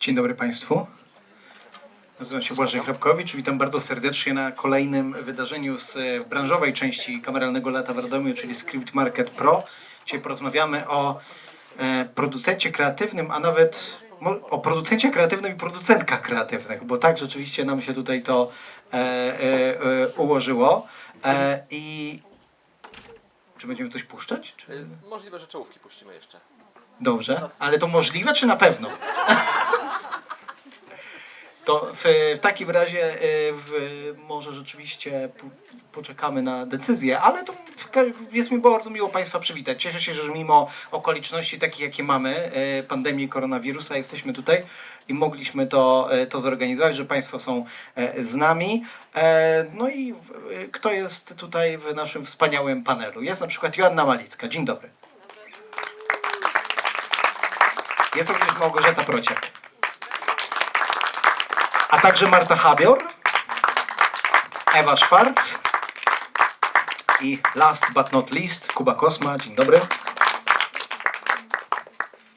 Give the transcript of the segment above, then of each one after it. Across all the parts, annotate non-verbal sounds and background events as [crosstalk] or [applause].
Dzień dobry Państwu. Nazywam się Błażej Chrapkowicz. Witam bardzo serdecznie na kolejnym wydarzeniu z e, branżowej części Kameralnego Lata w Radomiu, czyli Script Market Pro. Dzisiaj porozmawiamy o e, producencie kreatywnym, a nawet o producencie kreatywnym i producentkach kreatywnych, bo tak rzeczywiście nam się tutaj to e, ułożyło. I czy będziemy coś puszczać? Czy... Możliwe, że czołówki puścimy jeszcze. Dobrze, ale to możliwe czy na pewno? [laughs] To w, w takim razie y, w, może rzeczywiście po- poczekamy na decyzję, ale to jest mi bardzo miło Państwa przywitać. Cieszę się, że mimo okoliczności takich, jakie mamy, y, pandemii koronawirusa, jesteśmy tutaj i mogliśmy to, y, to zorganizować, że Państwo są z nami. E, No i kto jest tutaj w naszym wspaniałym panelu? Jest na przykład Joanna Malicka. Dzień dobry. Jest również Małgorzata Prociak. A także Marta Habior, Ewa Szwarc i last but not least Kuba Kosma. Dzień dobry.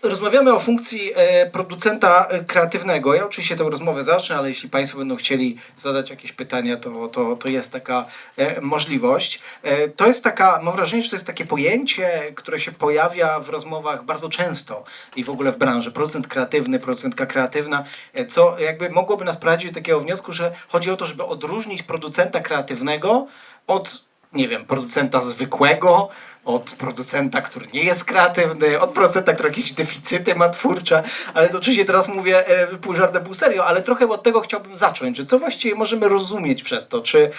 Rozmawiamy o funkcji e, producenta e, kreatywnego. Ja oczywiście tę rozmowę zacznę, ale jeśli Państwo będą chcieli zadać jakieś pytania, to, to, to jest taka e, możliwość. To jest taka, mam wrażenie, że to jest takie pojęcie, które się pojawia w rozmowach bardzo często i w ogóle w branży. Producent kreatywny, producentka kreatywna, co jakby mogłoby nas prowadzić do takiego wniosku, że chodzi o to, żeby odróżnić producenta kreatywnego od nie wiem, producenta zwykłego, od producenta, który nie jest kreatywny, od producenta, który jakieś deficyty ma twórcze, ale to oczywiście teraz mówię e, pół żartem, pół serio, ale trochę od tego chciałbym zacząć, że co właściwie możemy rozumieć przez to, czy,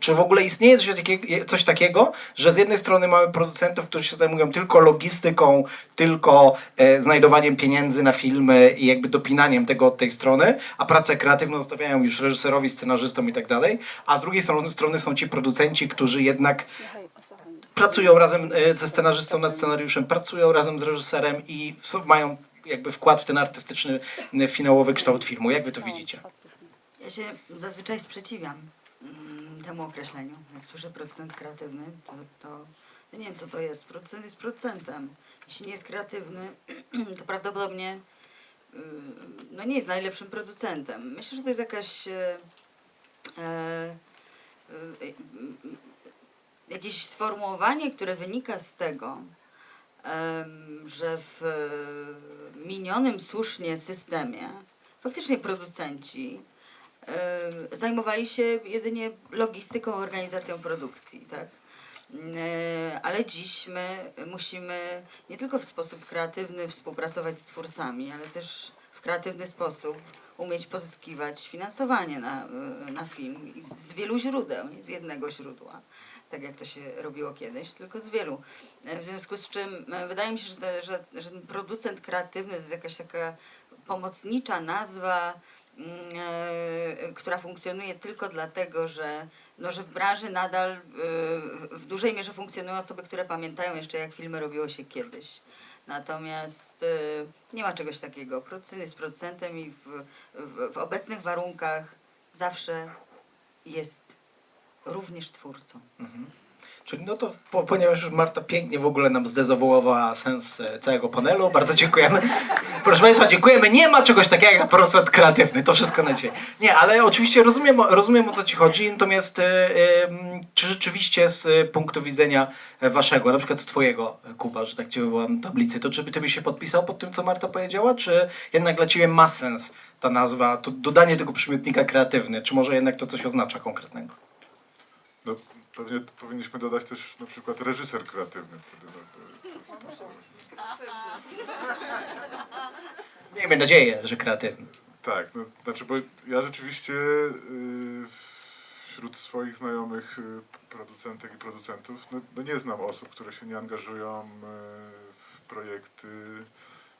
czy w ogóle istnieje coś takiego, coś takiego, że z jednej strony mamy producentów, którzy się zajmują tylko logistyką, tylko e, znajdowaniem pieniędzy na filmy i jakby dopinaniem tego od tej strony, a pracę kreatywną zostawiają już reżyserowi, scenarzystom i tak dalej, a z drugiej strony są ci producenci, którzy jednak pracują razem e, ze scenarzystą nad scenariuszem, pracują razem z reżyserem i mają jakby wkład w ten artystyczny, e, finałowy kształt filmu. Jak wy to widzicie? Ja się zazwyczaj sprzeciwiam mm, temu określeniu. Jak słyszę producent kreatywny, to, to ja nie wiem co to jest. Producent jest producentem. Jeśli nie jest kreatywny, [clears throat] to prawdopodobnie y, no nie jest najlepszym producentem. Myślę, że to jest jakaś e, e, y, jakieś sformułowanie, które wynika z tego, że w e, minionym słusznie systemie faktycznie producenci zajmowali się jedynie logistyką, organizacją produkcji, tak? Ale dziś my musimy nie tylko w sposób kreatywny współpracować z twórcami, ale też w kreatywny sposób umieć pozyskiwać finansowanie na, e, na film z wielu źródeł, nie z jednego źródła, tak jak to się robiło kiedyś, tylko z wielu. E, W związku z czym e, wydaje mi się, że, że, że producent kreatywny to jest jakaś taka pomocnicza nazwa, e, która funkcjonuje tylko dlatego, że, no, że w branży nadal e, w dużej mierze funkcjonują osoby, które pamiętają jeszcze jak filmy robiło się kiedyś. Natomiast e, nie ma czegoś takiego. Producent jest producentem i w, w, w obecnych warunkach zawsze jest również twórcą. Czyli no to, po, ponieważ już Marta pięknie w ogóle nam zdezawuowała sens e, całego panelu, bardzo dziękujemy. [laughs] Proszę Państwa, dziękujemy. Nie ma czegoś takiego jak producent kreatywny, to wszystko na dzisiaj. Nie, ale oczywiście rozumiem, rozumiem o co Ci chodzi, natomiast em, czy rzeczywiście z e, punktu widzenia Waszego, na przykład z Twojego, Kuba, że tak Cię wywołam tablicy, to czy by Ty byś się podpisał pod tym, co Marta powiedziała, czy jednak dla Ciebie ma sens ta nazwa, to dodanie tego przymiotnika kreatywny, czy może jednak to coś oznacza konkretnego? No, pewnie powinniśmy dodać też na przykład reżyser kreatywny wtedy. No, to, to, [laughs] to, Miejmy nadzieję, że kreatywny. tak, no, znaczy, bo ja rzeczywiście y, wśród swoich znajomych y, producentek i producentów no, no nie znam osób, które się nie angażują y, w projekty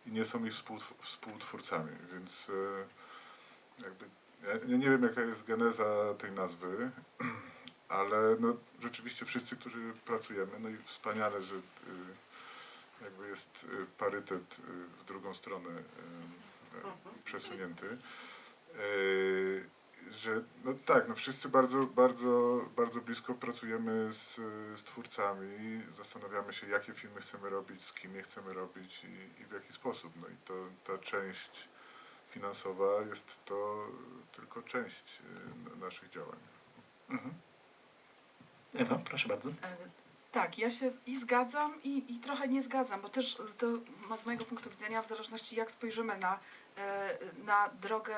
i nie są ich współtw- współtwórcami, więc jakby ja, ja nie wiem jaka jest geneza tej nazwy, [clears throat] ale no, rzeczywiście wszyscy, którzy pracujemy, no i wspaniale, że y, jakby jest y, parytet y, w drugą stronę y, y, przesunięty. Że no tak, no wszyscy bardzo, bardzo, bardzo blisko pracujemy z, z twórcami, zastanawiamy się, jakie filmy chcemy robić, z kim je chcemy robić i, i w jaki sposób. No i to ta część finansowa jest to tylko część naszych działań. Mhm. Ewa, proszę bardzo. E, Tak, ja się i zgadzam, i, i trochę nie zgadzam, bo też to ma z mojego punktu widzenia, w zależności jak spojrzymy na, e, na drogę,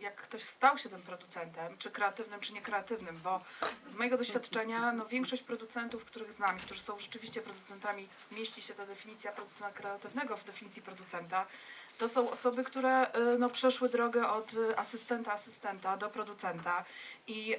jak ktoś stał się tym producentem, czy kreatywnym, czy niekreatywnym, bo z mojego doświadczenia no, większość producentów, których znam, którzy są rzeczywiście producentami, mieści się ta definicja producenta kreatywnego w definicji producenta, to są osoby, które e, no, przeszły drogę od asystenta asystenta do producenta i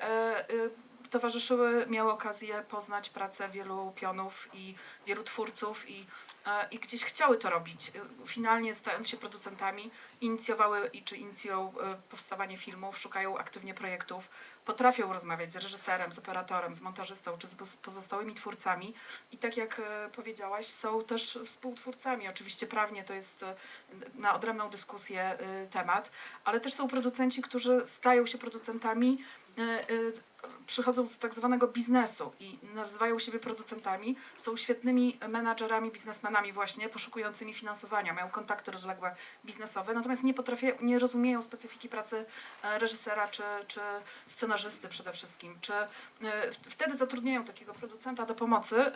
towarzyszyły, miały okazję poznać pracę wielu pionów i wielu twórców i, e, i gdzieś chciały to robić. Finalnie stając się producentami, inicjowały i czy inicjują e, powstawanie filmów, szukają aktywnie projektów, potrafią rozmawiać z reżyserem, z operatorem, z montażystą czy z poz- pozostałymi twórcami i tak jak e, powiedziałaś, są też współtwórcami. Oczywiście prawnie to jest na odrębną dyskusję temat, ale też są producenci, którzy stają się producentami przychodzą z tak zwanego biznesu i nazywają siebie producentami, są świetnymi menadżerami, biznesmenami właśnie, poszukującymi finansowania, mają kontakty rozległe biznesowe, natomiast nie potrafią, nie rozumieją specyfiki pracy e, reżysera czy, czy scenarzysty przede wszystkim, czy e, wtedy zatrudniają takiego producenta do pomocy, e,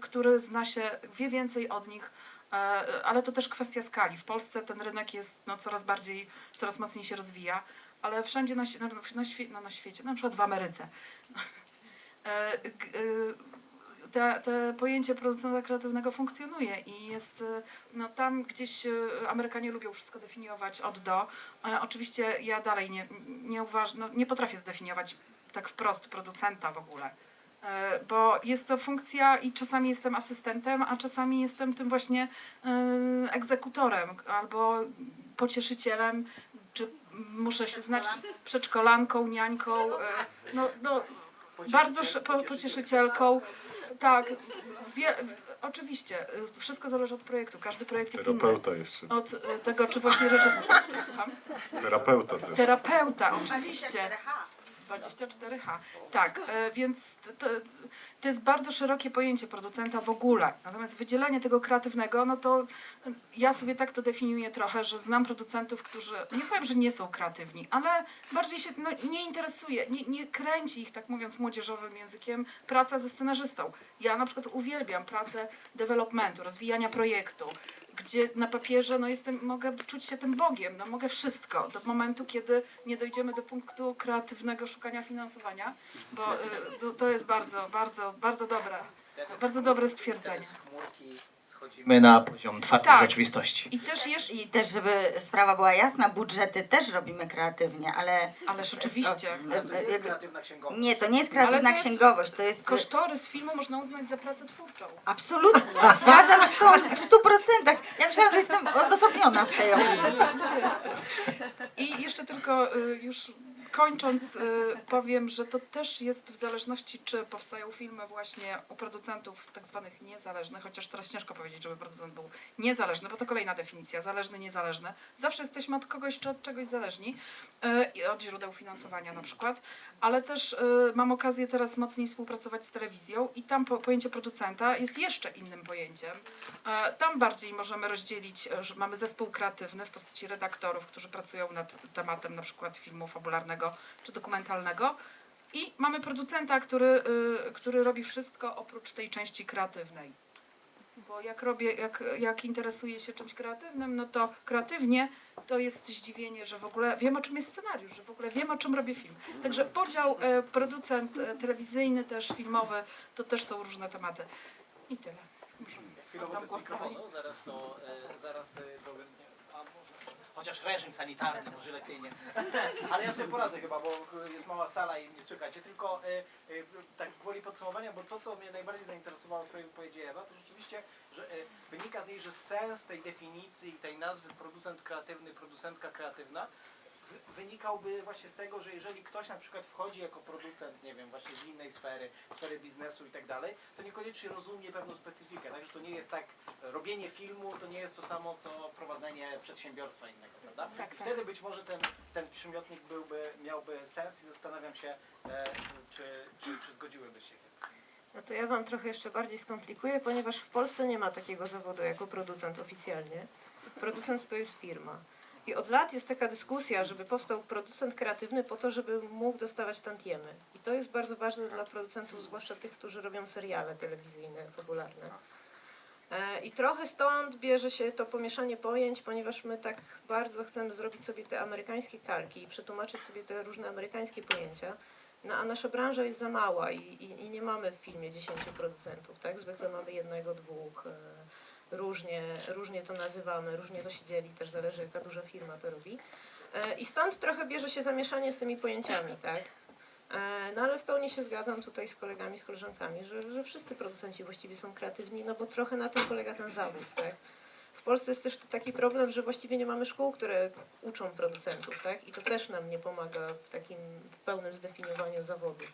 który zna się, wie więcej od nich, ale to też kwestia skali. W Polsce ten rynek jest no, coraz bardziej, coraz mocniej się rozwija ale wszędzie na, na, na, świe- no, na świecie, na przykład w Ameryce, [laughs] e, e, te, te pojęcie producenta kreatywnego funkcjonuje i jest, e, no tam gdzieś Amerykanie lubią wszystko definiować od do. Oczywiście ja dalej nie, nie uważam, no, nie potrafię zdefiniować tak wprost producenta w ogóle. Bo jest to funkcja i czasami jestem asystentem, a czasami jestem tym właśnie egzekutorem albo pocieszycielem, czy muszę się znać przedszkolanką, niańką, e, no, no bardzo po, pocieszycielką. Tak, wie, oczywiście, wszystko zależy od projektu, każdy projekt jest inny. Terapeuta jeszcze. Od e, tego, czy właśnie rzeczy... Słucham? Terapeuta też. Terapeuta, oczywiście. 24H. Tak, e, więc to, to jest bardzo szerokie pojęcie producenta w ogóle. Natomiast wydzielenie tego kreatywnego, no to ja sobie tak to definiuję trochę, że znam producentów, którzy, nie powiem, że nie są kreatywni, ale bardziej się no, nie interesuje, nie, nie kręci ich, tak mówiąc młodzieżowym językiem, praca ze scenarzystą. Ja na przykład uwielbiam pracę developmentu, rozwijania projektu, gdzie na papierze no jestem, mogę czuć się tym Bogiem, no mogę wszystko, do momentu, kiedy nie dojdziemy do punktu kreatywnego szukania finansowania, bo y, to, to jest bardzo, bardzo, bardzo dobre, bardzo dobre stwierdzenie. My na poziom twardej Tak. rzeczywistości. I też jeszcze, I też, żeby sprawa była jasna, budżety też robimy kreatywnie, ale... ależ oczywiście, e, e, jakby- kreatywna księgowość. Nie, to nie jest Ale to kreatywna jest księgowość, to jest... kosztorys filmu można uznać za pracę twórczą. Absolutnie, zgadzam się z tą w stu procentach. Ja myślałam, że jestem odosobniona w tej opinii. I jeszcze tylko y, już kończąc y, powiem, że to też jest w zależności, czy powstają filmy właśnie u producentów tak zwanych niezależnych, chociaż teraz ciężko powiedzieć, żeby producent był niezależny, bo to kolejna definicja, zależny, niezależny. Zawsze jesteśmy od kogoś czy od czegoś zależni, y, od źródeł finansowania na przykład, ale też y, mam okazję teraz mocniej współpracować z telewizją i tam po, pojęcie producenta jest jeszcze innym pojęciem. Tam bardziej możemy rozdzielić, że mamy zespół kreatywny w postaci redaktorów, którzy pracują nad tematem na przykład filmu fabularnego czy dokumentalnego. I mamy producenta, który, y, który robi wszystko oprócz tej części kreatywnej. Bo jak robię, jak, jak interesuję się czymś kreatywnym, no to kreatywnie to jest zdziwienie, że w ogóle wiem o czym jest scenariusz, że w ogóle wiem o czym robię film. Także podział e, producent e, telewizyjny też, filmowy, to też są różne tematy. I tyle. Chwilowo bez mikrofonu, zaraz to, zaraz to chociaż reżim sanitarny, może lepiej nie. [laughs] Ale ja sobie poradzę chyba, bo jest mała sala i nie słychać. Tylko e, e, tak gwoli podsumowania, bo to co mnie najbardziej zainteresowało w twojej wypowiedzi Ewa, to rzeczywiście, że e, wynika z niej, że sens tej definicji i tej nazwy producent kreatywny, producentka kreatywna wynikałby właśnie z tego, że jeżeli ktoś na przykład wchodzi jako producent, nie wiem, właśnie z innej sfery, sfery biznesu i tak dalej, to niekoniecznie rozumie pewną specyfikę. Także to nie jest tak, robienie filmu to nie jest to samo, co prowadzenie przedsiębiorstwa innego, prawda? Tak, I tak. wtedy być może ten, ten przymiotnik byłby, miałby sens i zastanawiam się, e, czy, czy, czy zgodziłybyście się z tym. No to ja Wam trochę jeszcze bardziej skomplikuję, ponieważ w Polsce nie ma takiego zawodu jako producent oficjalnie. Producent to jest firma. I od lat jest taka dyskusja, żeby powstał producent kreatywny po to, żeby mógł dostawać tantiemy. I to jest bardzo ważne dla producentów, zwłaszcza tych, którzy robią seriale telewizyjne, popularne. E, I trochę stąd bierze się to pomieszanie pojęć, ponieważ my tak bardzo chcemy zrobić sobie te amerykańskie kalki i przetłumaczyć sobie te różne amerykańskie pojęcia. No, a nasza branża jest za mała i, i, i nie mamy w filmie 10 producentów, tak? Zwykle mamy jednego, dwóch. Różnie, różnie to nazywamy, różnie to się dzieli, też zależy jaka duża firma to robi. E, I stąd trochę bierze się zamieszanie z tymi pojęciami, tak? E, No ale w pełni się zgadzam tutaj z kolegami, z koleżankami, że, że wszyscy producenci właściwie są kreatywni, no bo trochę na tym polega ten zawód, tak? W Polsce jest też taki problem, że właściwie nie mamy szkół, które uczą producentów, tak? I to też nam nie pomaga w takim w pełnym zdefiniowaniu zawodu.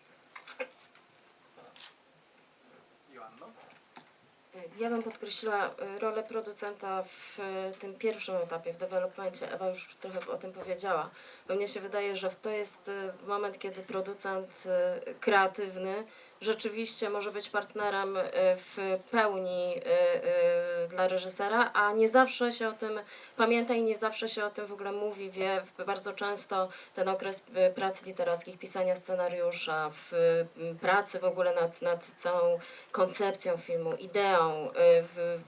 Ja bym podkreśliła y, rolę producenta w y, tym pierwszym etapie, w developmencie. Ewa już trochę o tym powiedziała. Bo mnie się wydaje, że to jest y, moment, kiedy producent y, kreatywny rzeczywiście może być partnerem y, w pełni y, y, dla reżysera, a nie zawsze się o tym pamięta i nie zawsze się o tym w ogóle mówi, wie. Bardzo często ten okres pracy literackich, pisania scenariusza, w pracy w ogóle nad, nad całą koncepcją filmu, ideą, w,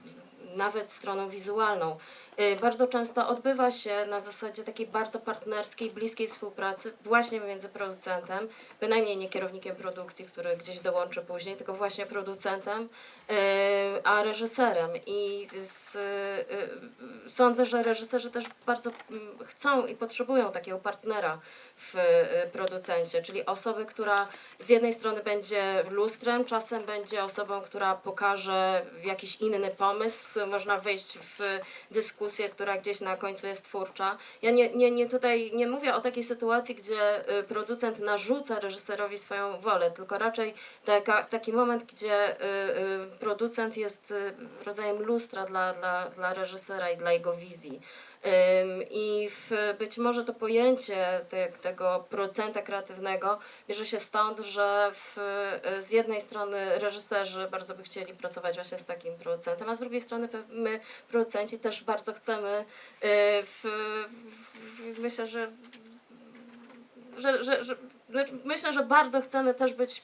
nawet stroną wizualną. Y, Bardzo często odbywa się na zasadzie takiej bardzo partnerskiej, bliskiej współpracy właśnie między producentem, bynajmniej nie kierownikiem produkcji, który gdzieś dołączy później, tylko właśnie producentem, y, a reżyserem. I z, y, sądzę, że reżyserzy też bardzo mm, chcą i potrzebują takiego partnera w y, producencie, czyli osoby, która z jednej strony będzie lustrem, czasem będzie osobą, która pokaże jakiś inny pomysł, z którym można wejść w dyskusję, która gdzieś na końcu jest twórcza. Ja nie, nie, nie tutaj nie mówię o takiej sytuacji, gdzie y, producent narzuca reżyserowi swoją wolę, tylko raczej taka, taki moment, gdzie y, producent jest rodzajem lustra dla, dla, dla reżysera i dla jego wizji. I być może to pojęcie te, tego producenta kreatywnego bierze się stąd, że w, y, z jednej strony reżyserzy bardzo by chcieli pracować właśnie z takim producentem, a z drugiej strony my, producenci, też bardzo chcemy y, w, w, myślę, że że, że, że znaczy myślę, że bardzo chcemy też być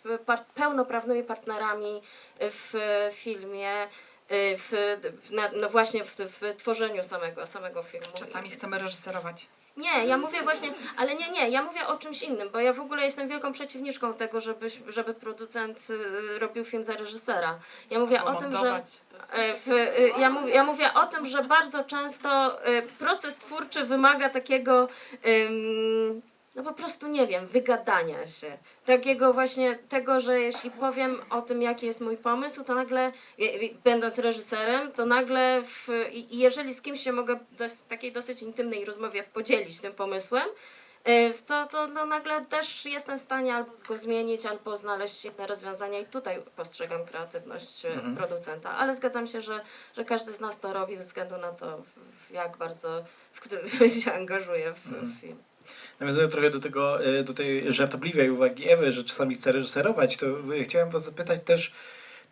pełnoprawnymi partnerami w filmie, w, w, na, no właśnie w, w tworzeniu samego, samego filmu. Czasami chcemy reżyserować. Nie, ja mówię właśnie, ale nie, nie, ja mówię o czymś innym, bo ja w ogóle jestem wielką przeciwniczką tego, żeby, żeby producent y, robił film za reżysera. Ja mówię o tym, że... E, W, y, ja, mówię, ja mówię o tym, że bardzo często y, proces twórczy wymaga takiego, ym, no po prostu nie wiem, wygadania się. Takiego właśnie tego, że jeśli powiem o tym, jaki jest mój pomysł, to nagle, będąc reżyserem, to nagle, w, i jeżeli z kimś się mogę w takiej dosyć intymnej rozmowie podzielić tym pomysłem, y, to, to no nagle też jestem w stanie albo go zmienić, albo znaleźć inne rozwiązania i tutaj postrzegam kreatywność y, producenta. Ale zgadzam się, że, że każdy z nas to robi ze względu na to, jak bardzo w którym [laughs] się angażuje w, w film. Nawiązując trochę do tego, e, do tej żartobliwej uwagi Ewy, że czasami chce reżyserować, to e, chciałem was zapytać też,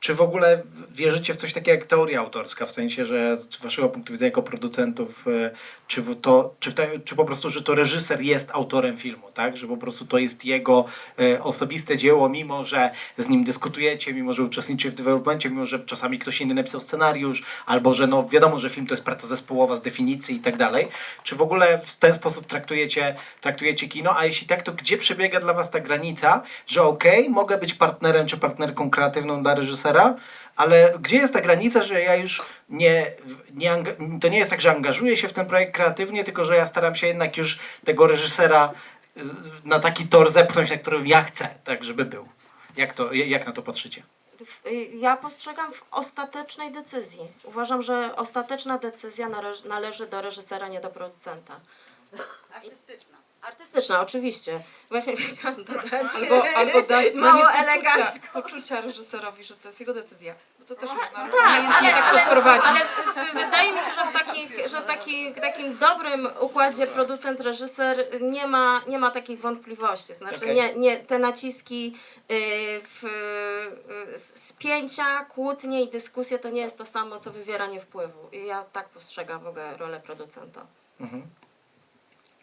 czy w ogóle wierzycie w coś takiego jak teoria autorska, w sensie, że z waszego punktu widzenia jako producentów, e, czy, to, czy, te, czy po prostu, że to reżyser jest autorem filmu, tak? Że po prostu to jest jego e, osobiste dzieło, mimo że z nim dyskutujecie, mimo że uczestniczy w developmencie, mimo że czasami ktoś inny napisał scenariusz, albo że no wiadomo, że film to jest praca zespołowa z definicji i tak dalej. Czy w ogóle w ten sposób traktujecie, traktujecie kino? A jeśli tak, to gdzie przebiega dla was ta granica, że okej, mogę być partnerem czy partnerką kreatywną dla reżysera, ale gdzie jest ta granica, że ja już nie, nie to nie jest tak, że angażuję się w ten projekt kreatywnie, tylko że ja staram się jednak już tego reżysera y, na taki tor zepchnąć, na którym ja chcę, tak żeby był. Jak, to, jak na to patrzycie? Y, Ja postrzegam w ostatecznej decyzji. Uważam, że ostateczna decyzja należy, należy do reżysera, nie do producenta. [laughs] Artystyczna. Artystyczna, oczywiście. Właśnie [laughs] chciałam dodać. Albo, albo dać Mało poczucia, elegancko. poczucia reżyserowi, że to jest jego decyzja. Bo to też Tak, można tak, nie, ale, nie tak ale, podprowadzić. ale w- wydaje mi się, że w takich, że taki, takim dobrym układzie producent-reżyser nie ma, nie ma takich wątpliwości. Znaczy Okej. nie, nie, te naciski y, w, y, spięcia, kłótnie i dyskusje to nie jest to samo, co wywieranie wpływu. I ja tak postrzegam w ogóle rolę producenta. Mhm.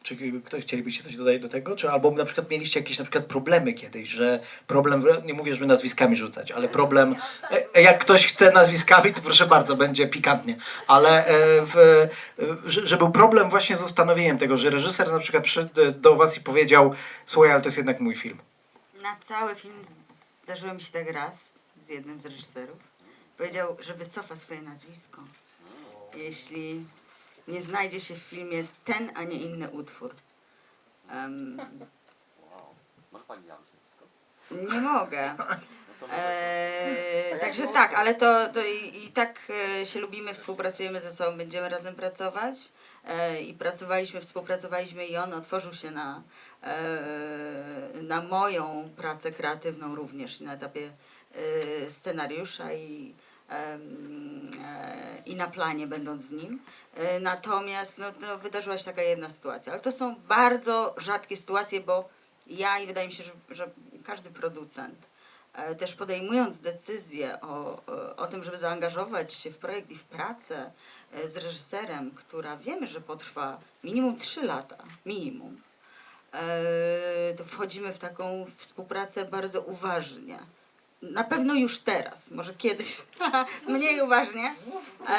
Czy ktoś chcielibyście coś dodać do tego? Czy albo na przykład mieliście jakieś na przykład problemy kiedyś, że problem, nie mówię, żeby nazwiskami rzucać, ale problem, e, jak ktoś chce nazwiskami, to proszę bardzo, będzie pikantnie, ale e, w, e, że, że był problem właśnie z ustanowieniem tego, że reżyser na przykład przyszedł e, do was i powiedział, słuchaj, ale to jest jednak mój film. Na cały film zdarzyło mi się tak raz z jednym z reżyserów. Powiedział, że wycofa swoje nazwisko, jeśli nie znajdzie się w filmie ten, a nie inny utwór. Em, Wow. Może pani miała wszystko? nie mogę. No to Eee, także tak, ale to, to i, i tak e, się lubimy, współpracujemy ze sobą, będziemy razem pracować. E, I pracowaliśmy, współpracowaliśmy i on otworzył się na, e, na moją pracę kreatywną również na etapie e, scenariusza i, e, i na planie będąc z nim. E, Natomiast no, no, wydarzyła się taka jedna sytuacja, ale to są bardzo rzadkie sytuacje, bo ja i wydaje mi się, że, że każdy producent e, też podejmując decyzję o, o- tym, żeby zaangażować się w projekt i w pracę e, z reżyserem, która wiemy, że potrwa minimum 3 lata, minimum, e, to wchodzimy w taką współpracę bardzo uważnie. Na pewno już teraz, może kiedyś [laughs] mniej uważnie, e,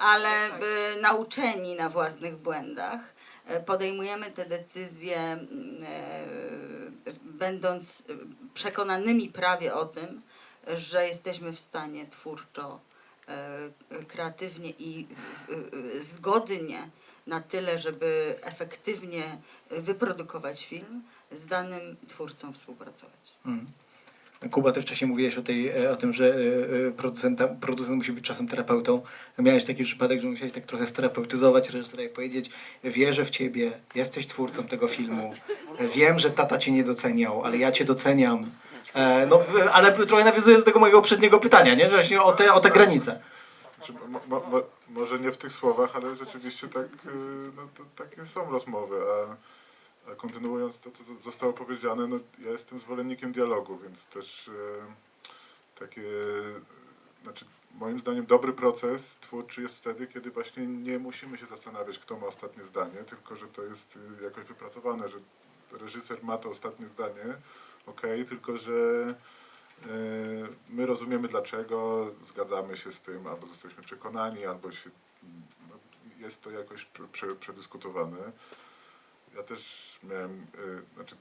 ale e, nauczeni na własnych błędach e, podejmujemy te decyzje, mm, e, będąc przekonanymi prawie o tym, że jesteśmy w stanie twórczo, e, kreatywnie i zgodnie na tyle, żeby efektywnie wyprodukować film, z danym twórcą współpracować. Mm. Kuba, ty wcześniej mówiłeś o, tej, e, o tym, że e, e, producenta, producent musi być czasem terapeutą. Miałeś taki przypadek, że musiałeś tak trochę sterapeutyzować reżysera i powiedzieć wierzę w ciebie, jesteś twórcą tego filmu, wiem, że tata cię nie doceniał, ale ja cię doceniam. No, ale trochę nawiązuję do tego mojego poprzedniego pytania, nie? Że Właśnie o te, o te granice. Znaczy, mo, mo, mo, może nie w tych słowach, ale rzeczywiście tak, y, no, to, takie są rozmowy, a kontynuując to, co zostało powiedziane, no, ja jestem zwolennikiem dialogu, więc też y, takie, znaczy moim zdaniem dobry proces twórczy jest wtedy, kiedy właśnie nie musimy się zastanawiać, kto ma ostatnie zdanie, tylko że to jest y, jakoś wypracowane, że reżyser ma to ostatnie zdanie, okej, tylko że e, my rozumiemy dlaczego, zgadzamy się z tym, albo jesteśmy przekonani, albo się, no, jest to jakoś prze, prze, przedyskutowane. Ja też miałem, e, znaczy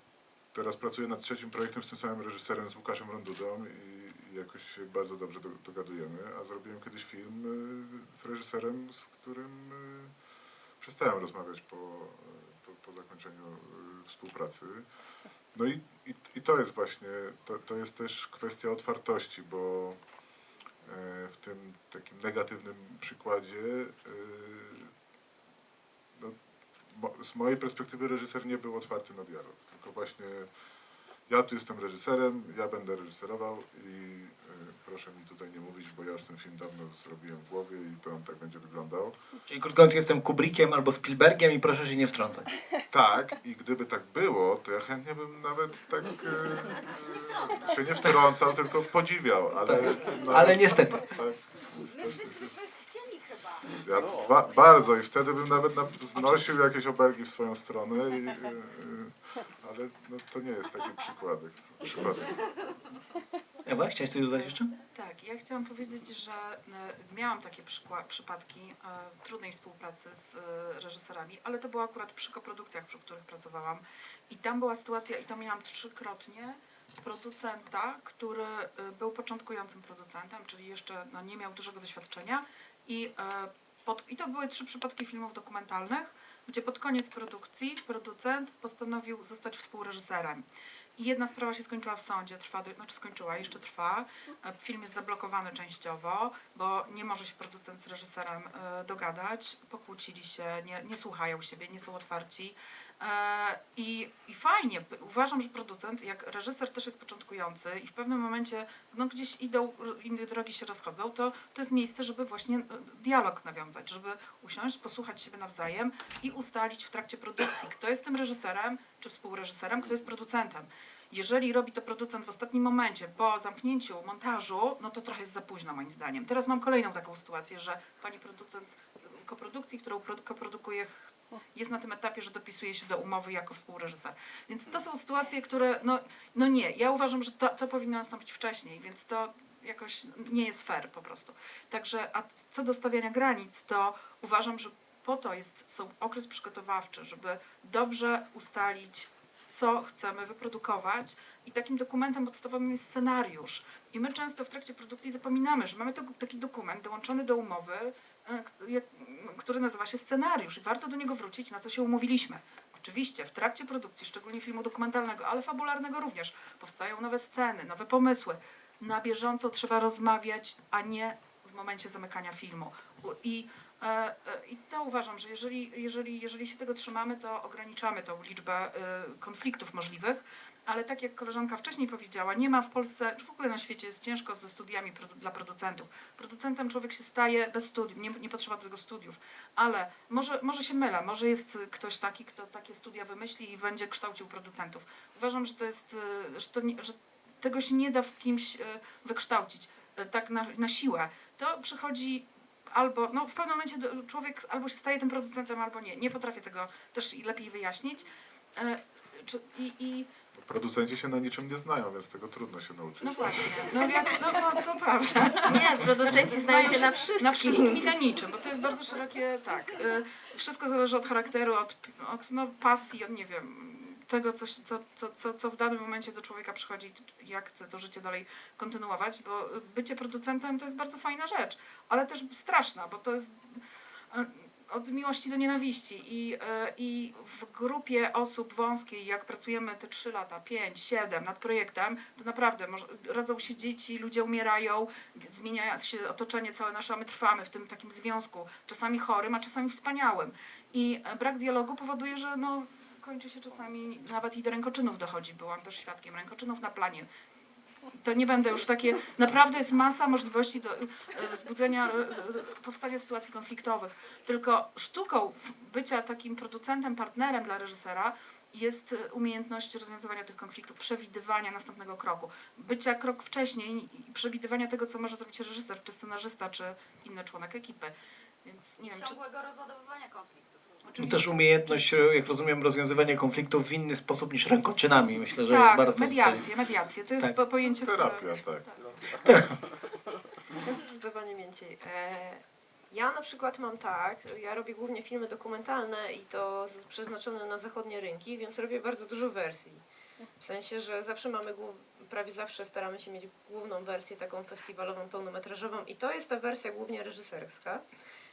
teraz pracuję nad trzecim projektem z tym samym reżyserem, z Łukaszem Rondudą i, i jakoś się bardzo dobrze do, dogadujemy, a zrobiłem kiedyś film e, z reżyserem, z którym e, przestałem rozmawiać po, po, po zakończeniu współpracy. No i, i, i to jest właśnie, to, to jest też kwestia otwartości, bo e, w tym takim negatywnym przykładzie no, z mojej perspektywy reżyser nie był otwarty na dialog, tylko właśnie ja tu jestem reżyserem, ja będę reżyserował i e, proszę mi tutaj nie mówić, bo ja już ten film dawno zrobiłem w głowie i to on tak będzie wyglądał. Czyli krótko mówiąc, jestem Kubrickiem albo Spielbergiem i proszę się nie wtrącać. Tak, i gdyby tak było, to ja chętnie bym nawet tak e, się nie wtrącał, tylko podziwiał, ale... no, Ale niestety. Tak, niestety. Ja, ba, bardzo i wtedy bym nawet na, znosił jakieś obelgi w swoją stronę, [laughs] i, ale no, to nie jest taki przykładek. przypadek. Ewa, chciałeś coś dodać jeszcze? Tak, ja chciałam powiedzieć, że e, miałam takie przypadki e, trudnej współpracy z e, reżyserami, ale to było akurat przy koprodukcjach, przy których pracowałam. I tam była sytuacja, i to miałam trzykrotnie, producenta, który e, był początkującym producentem, czyli jeszcze no, nie miał dużego doświadczenia. I, e, pod, I to były trzy przypadki filmów dokumentalnych, gdzie pod koniec produkcji producent postanowił zostać współreżyserem. I jedna sprawa się skończyła w sądzie, trwa, znaczy skończyła, jeszcze trwa. E, Film jest zablokowany częściowo, bo nie może się producent z reżyserem e, dogadać, pokłócili się, nie, nie słuchają siebie, nie są otwarci. E, I, I fajnie, uważam, że producent, jak reżyser też jest początkujący i w pewnym momencie no, gdzieś idą, inne drogi się rozchodzą, to to jest miejsce, żeby właśnie e, dialog nawiązać, żeby usiąść, posłuchać siebie nawzajem i ustalić w trakcie produkcji, kto jest tym reżyserem czy współreżyserem, kto jest producentem. Jeżeli robi to producent w ostatnim momencie, po zamknięciu montażu, no to trochę jest za późno moim zdaniem. Teraz mam kolejną taką sytuację, że pani producent koprodukcji, którą pro- koprodukuje, jest na tym etapie, że dopisuje się do umowy jako współreżyser. Więc to są sytuacje, które, no, no nie, ja uważam, że to, to powinno nastąpić wcześniej, więc to jakoś nie jest fair po prostu. Także, a co do stawiania granic, to uważam, że po to jest są okres przygotowawczy, żeby dobrze ustalić, co chcemy wyprodukować i takim dokumentem podstawowym jest scenariusz. I my często w trakcie produkcji zapominamy, że mamy taki dokument dołączony do umowy, który nazywa się scenariusz i warto do niego wrócić, na co się umówiliśmy. Oczywiście w trakcie produkcji, szczególnie filmu dokumentalnego, ale fabularnego również, powstają nowe sceny, nowe pomysły. Na bieżąco trzeba rozmawiać, a nie w momencie zamykania filmu. I, e, e, i to uważam, że jeżeli, jeżeli, jeżeli się tego trzymamy, to ograniczamy tą liczbę e, konfliktów możliwych. Ale tak jak koleżanka wcześniej powiedziała, nie ma w Polsce, czy w ogóle na świecie jest ciężko ze studiami dla producentów. Producentem człowiek się staje bez studiów, nie, nie potrzeba do tego studiów. Ale może, może się mylę, może jest ktoś taki, kto takie studia wymyśli i będzie kształcił producentów. Uważam, że to jest, że, to nie, że tego się nie da w kimś e, wykształcić e, tak na, na siłę. To przychodzi albo, no w pewnym momencie człowiek albo się staje tym producentem, albo nie. Nie potrafię tego też lepiej wyjaśnić. E, i, i, Producenci się na niczym nie znają, więc tego trudno się nauczyć. no właśnie, no, jak, no, no to prawda. Nie, producenci znają się na wszystkim. Na wszystkim i na niczym, bo to jest bardzo szerokie, tak. y, Wszystko zależy od charakteru, od, od no, pasji, od nie wiem, tego, coś, co, co, co, co w danym momencie do człowieka przychodzi, jak chce to życie dalej kontynuować, bo bycie producentem to jest bardzo fajna rzecz, ale też straszna, bo to jest y, od miłości do nienawiści i, y, i w grupie osób wąskiej, jak pracujemy te 3 lata, 5, 7 nad projektem, to naprawdę może, rodzą się dzieci, ludzie umierają, zmienia się otoczenie całe nasze, a my trwamy w tym takim związku, czasami chorym, a czasami wspaniałym. I e, brak dialogu powoduje, że no, kończy się czasami, nawet i do rękoczynów dochodzi. Byłam też świadkiem rękoczynów na planie. To nie będę już takie, naprawdę jest masa możliwości do e, wzbudzenia, e, powstania sytuacji konfliktowych. Tylko sztuką bycia takim producentem, partnerem dla reżysera jest e, umiejętność rozwiązywania tych konfliktów, przewidywania następnego kroku, bycia krok wcześniej i przewidywania tego, co może zrobić reżyser, czy scenarzysta, czy inny członek ekipy. Więc nie wiem, czy... Ciągłego rozładowywania konfliktów. Oczywiście- Też umiejętność, jak rozumiem, rozwiązywania konfliktów w inny sposób niż rękoczynami. Myślę, że jest Tak, bardzo mediacje, mediacje. To jest Tak. po- pojęcie, Terapia, które... tak. Ja Zdecydowanie więcej. E, ja na przykład mam tak, ja robię głównie filmy dokumentalne i to z, przeznaczone na zachodnie rynki, więc robię bardzo dużo wersji. W sensie, że zawsze mamy, prawie zawsze staramy się mieć główną wersję taką festiwalową, pełnometrażową i to jest ta wersja głównie reżyserska.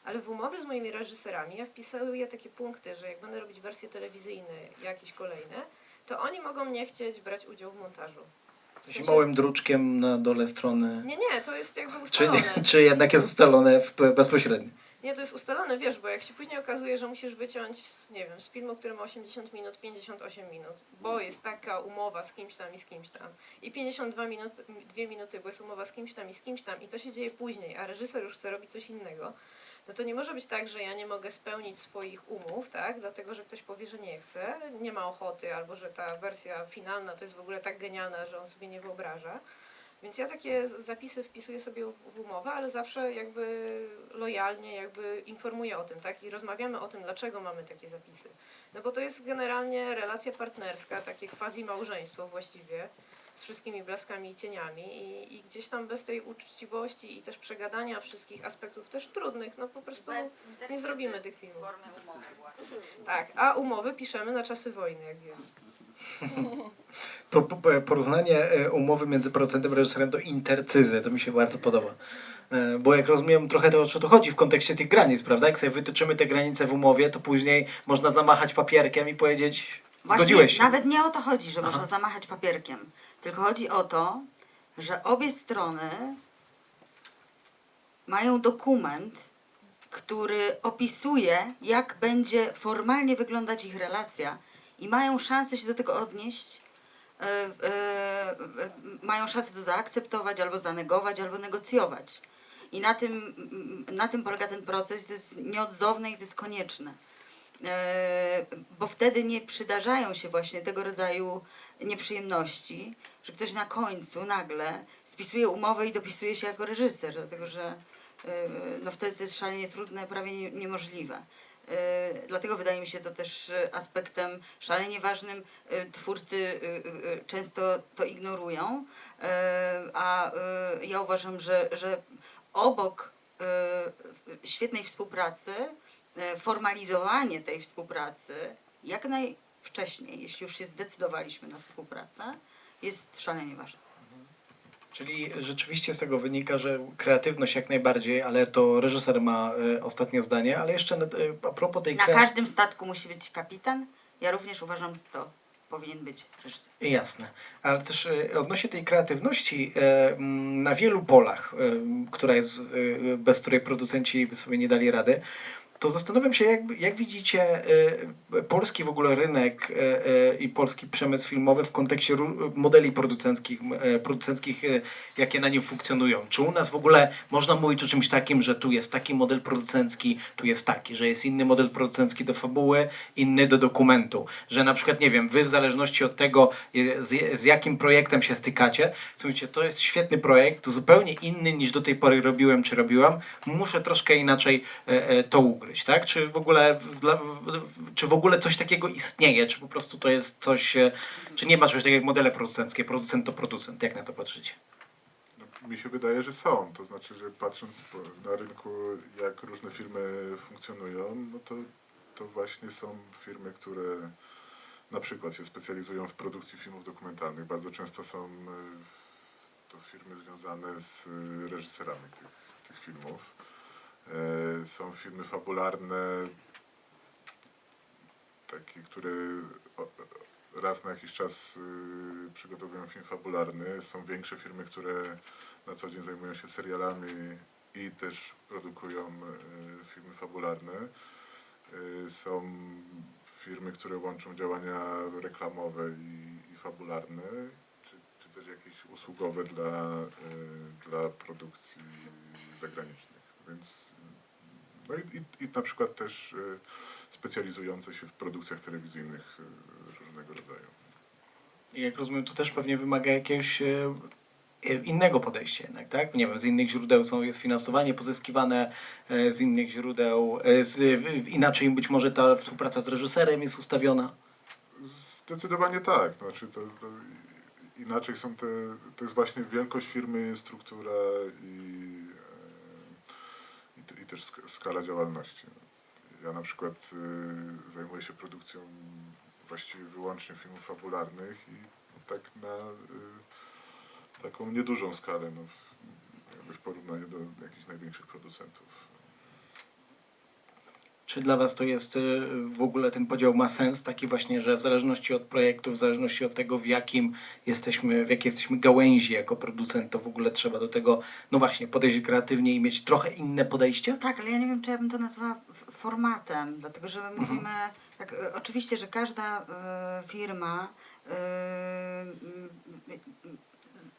Ale w umowy z moimi reżyserami ja wpisuję takie punkty, że jak będę robić wersje telewizyjne, jakieś kolejne, to oni mogą nie chcieć brać udziału w montażu. W takim małym druczkiem na dole strony. Nie, nie, to jest jakby Czy, ustalone. nie, czy jednak jest ustalone w, bezpośrednio? Nie, to jest ustalone, wiesz, bo jak się później okazuje, że musisz wyciąć, z, nie wiem, z filmu, który ma 80 minut, 58 minut, bo jest taka umowa z kimś tam i z kimś tam, i 52 minut, 2 minuty, bo jest umowa z kimś tam i z kimś tam, i to się dzieje później, a reżyser już chce robić coś innego, no to nie może być tak, że ja nie mogę spełnić swoich umów, tak, dlatego, że ktoś powie, że nie chce, nie ma ochoty, albo że ta wersja finalna to jest w ogóle tak genialna, że on sobie nie wyobraża. Więc ja takie zapisy wpisuję sobie w umowę, ale zawsze jakby lojalnie jakby informuję o tym, tak? I rozmawiamy o tym, dlaczego mamy takie zapisy. No bo to jest generalnie relacja partnerska, takie quasi małżeństwo właściwie, z wszystkimi blaskami i cieniami i, i gdzieś tam bez tej uczciwości i też przegadania wszystkich aspektów też trudnych, no po prostu nie zrobimy tych filmów. formie umowy właśnie. Tak, a umowy piszemy na czasy wojny, jak wiem. [laughs] Po, po, porównanie e, umowy między producentem a reżyserem do intercyzy, to mi się bardzo podoba. E, Bo jak rozumiem, trochę to o co to chodzi w kontekście tych granic, prawda? Jak sobie wytyczymy te granice w umowie, to później można zamachać papierkiem i powiedzieć, zgodziłeś się. Nawet nie o to chodzi, że Aha. można zamachać papierkiem. Tylko chodzi o to, że obie strony mają dokument, który opisuje, jak będzie formalnie wyglądać ich relacja i mają szansę się do tego odnieść. e, e, mają szansę to zaakceptować, albo zanegować, albo negocjować. I na tym, na tym polega ten proces, to jest nieodzowne i to jest konieczne. E, bo wtedy nie przydarzają się właśnie tego rodzaju nieprzyjemności, że ktoś na końcu nagle spisuje umowę i dopisuje się jako reżyser, dlatego że no wtedy to jest szalenie trudne, prawie nie- niemożliwe. Y, Dlatego wydaje mi się to też aspektem szalenie ważnym. Twórcy często to ignorują, a ja uważam, że, że obok świetnej współpracy, formalizowanie tej współpracy jak najwcześniej, jeśli już się zdecydowaliśmy na współpracę, jest szalenie ważne. Czyli rzeczywiście z tego wynika, że kreatywność jak najbardziej, ale to reżyser ma e, ostatnie zdanie, ale jeszcze e, a propos tej Na każdym statku musi być kapitan. Ja również uważam, że to powinien być reżyser. Jasne, ale też e, odnośnie tej kreatywności e, na wielu polach, e, która jest, e, bez której producenci by sobie nie dali rady, to zastanawiam się, jak, jak widzicie e, polski w ogóle rynek e, e, i polski przemysł filmowy w kontekście modeli producenckich, e, producenckich e, jakie na nim funkcjonują. Czy u nas w ogóle można mówić o czymś takim, że tu jest taki model producencki, tu jest taki, że jest inny model producencki do fabuły, inny do dokumentu, że na przykład, nie wiem, wy w zależności od tego, z, z jakim projektem się stykacie, słuchajcie, to jest świetny projekt, to zupełnie inny niż do tej pory robiłem czy robiłam, muszę troszkę inaczej e, e, to ugryźć, tak? Czy w ogóle, dla, czy w ogóle coś takiego istnieje, czy po prostu to jest coś, e, czy nie ma czegoś takiego jak modele producenckie, producent to producent, jak na to patrzycie? No, mi się wydaje, że są. To znaczy, że patrząc na rynku, jak różne firmy funkcjonują, no to, to właśnie są firmy, które na przykład się specjalizują w produkcji filmów dokumentalnych. Bardzo często są e, to firmy związane z e, reżyserami tych, tych filmów. E, Są filmy fabularne, takie, które raz na jakiś czas y, przygotowują film fabularny. Są większe firmy, które na co dzień zajmują się serialami i też produkują y, filmy fabularne. Y, są firmy, które łączą działania reklamowe i, i fabularne, czy, czy też jakieś usługowe dla, dla produkcji zagranicznych. Więc no i, i, i na przykład też y, specjalizujące się w produkcjach telewizyjnych y, różnego rodzaju. I jak rozumiem, to też pewnie wymaga jakiegoś e, innego podejścia jednak, tak? Nie wiem, z innych źródeł są, jest finansowanie pozyskiwane, z innych źródeł, z, inaczej być może ta współpraca z reżyserem jest ustawiona. Zdecydowanie tak. Znaczy to, to inaczej są te, to jest właśnie wielkość firmy, struktura i, i, te- i też sk- skala działalności. Ja na przykład y, zajmuję się produkcją właściwie wyłącznie filmów fabularnych i tak na y, taką niedużą skalę, no, jakby w porównaniu do jakichś największych producentów. Czy dla Was to jest e, w ogóle ten podział ma sens, taki właśnie, że w zależności od projektu, w zależności od tego, w jakim jesteśmy, w jakiej jesteśmy gałęzi jako producent, to w ogóle trzeba do tego, no właśnie, podejść kreatywnie i mieć trochę inne podejście? Tak, ale ja nie wiem, czy ja bym to nazwała formatem, dlatego że my mówimy, tak, e, oczywiście, że każda e, firma m, m,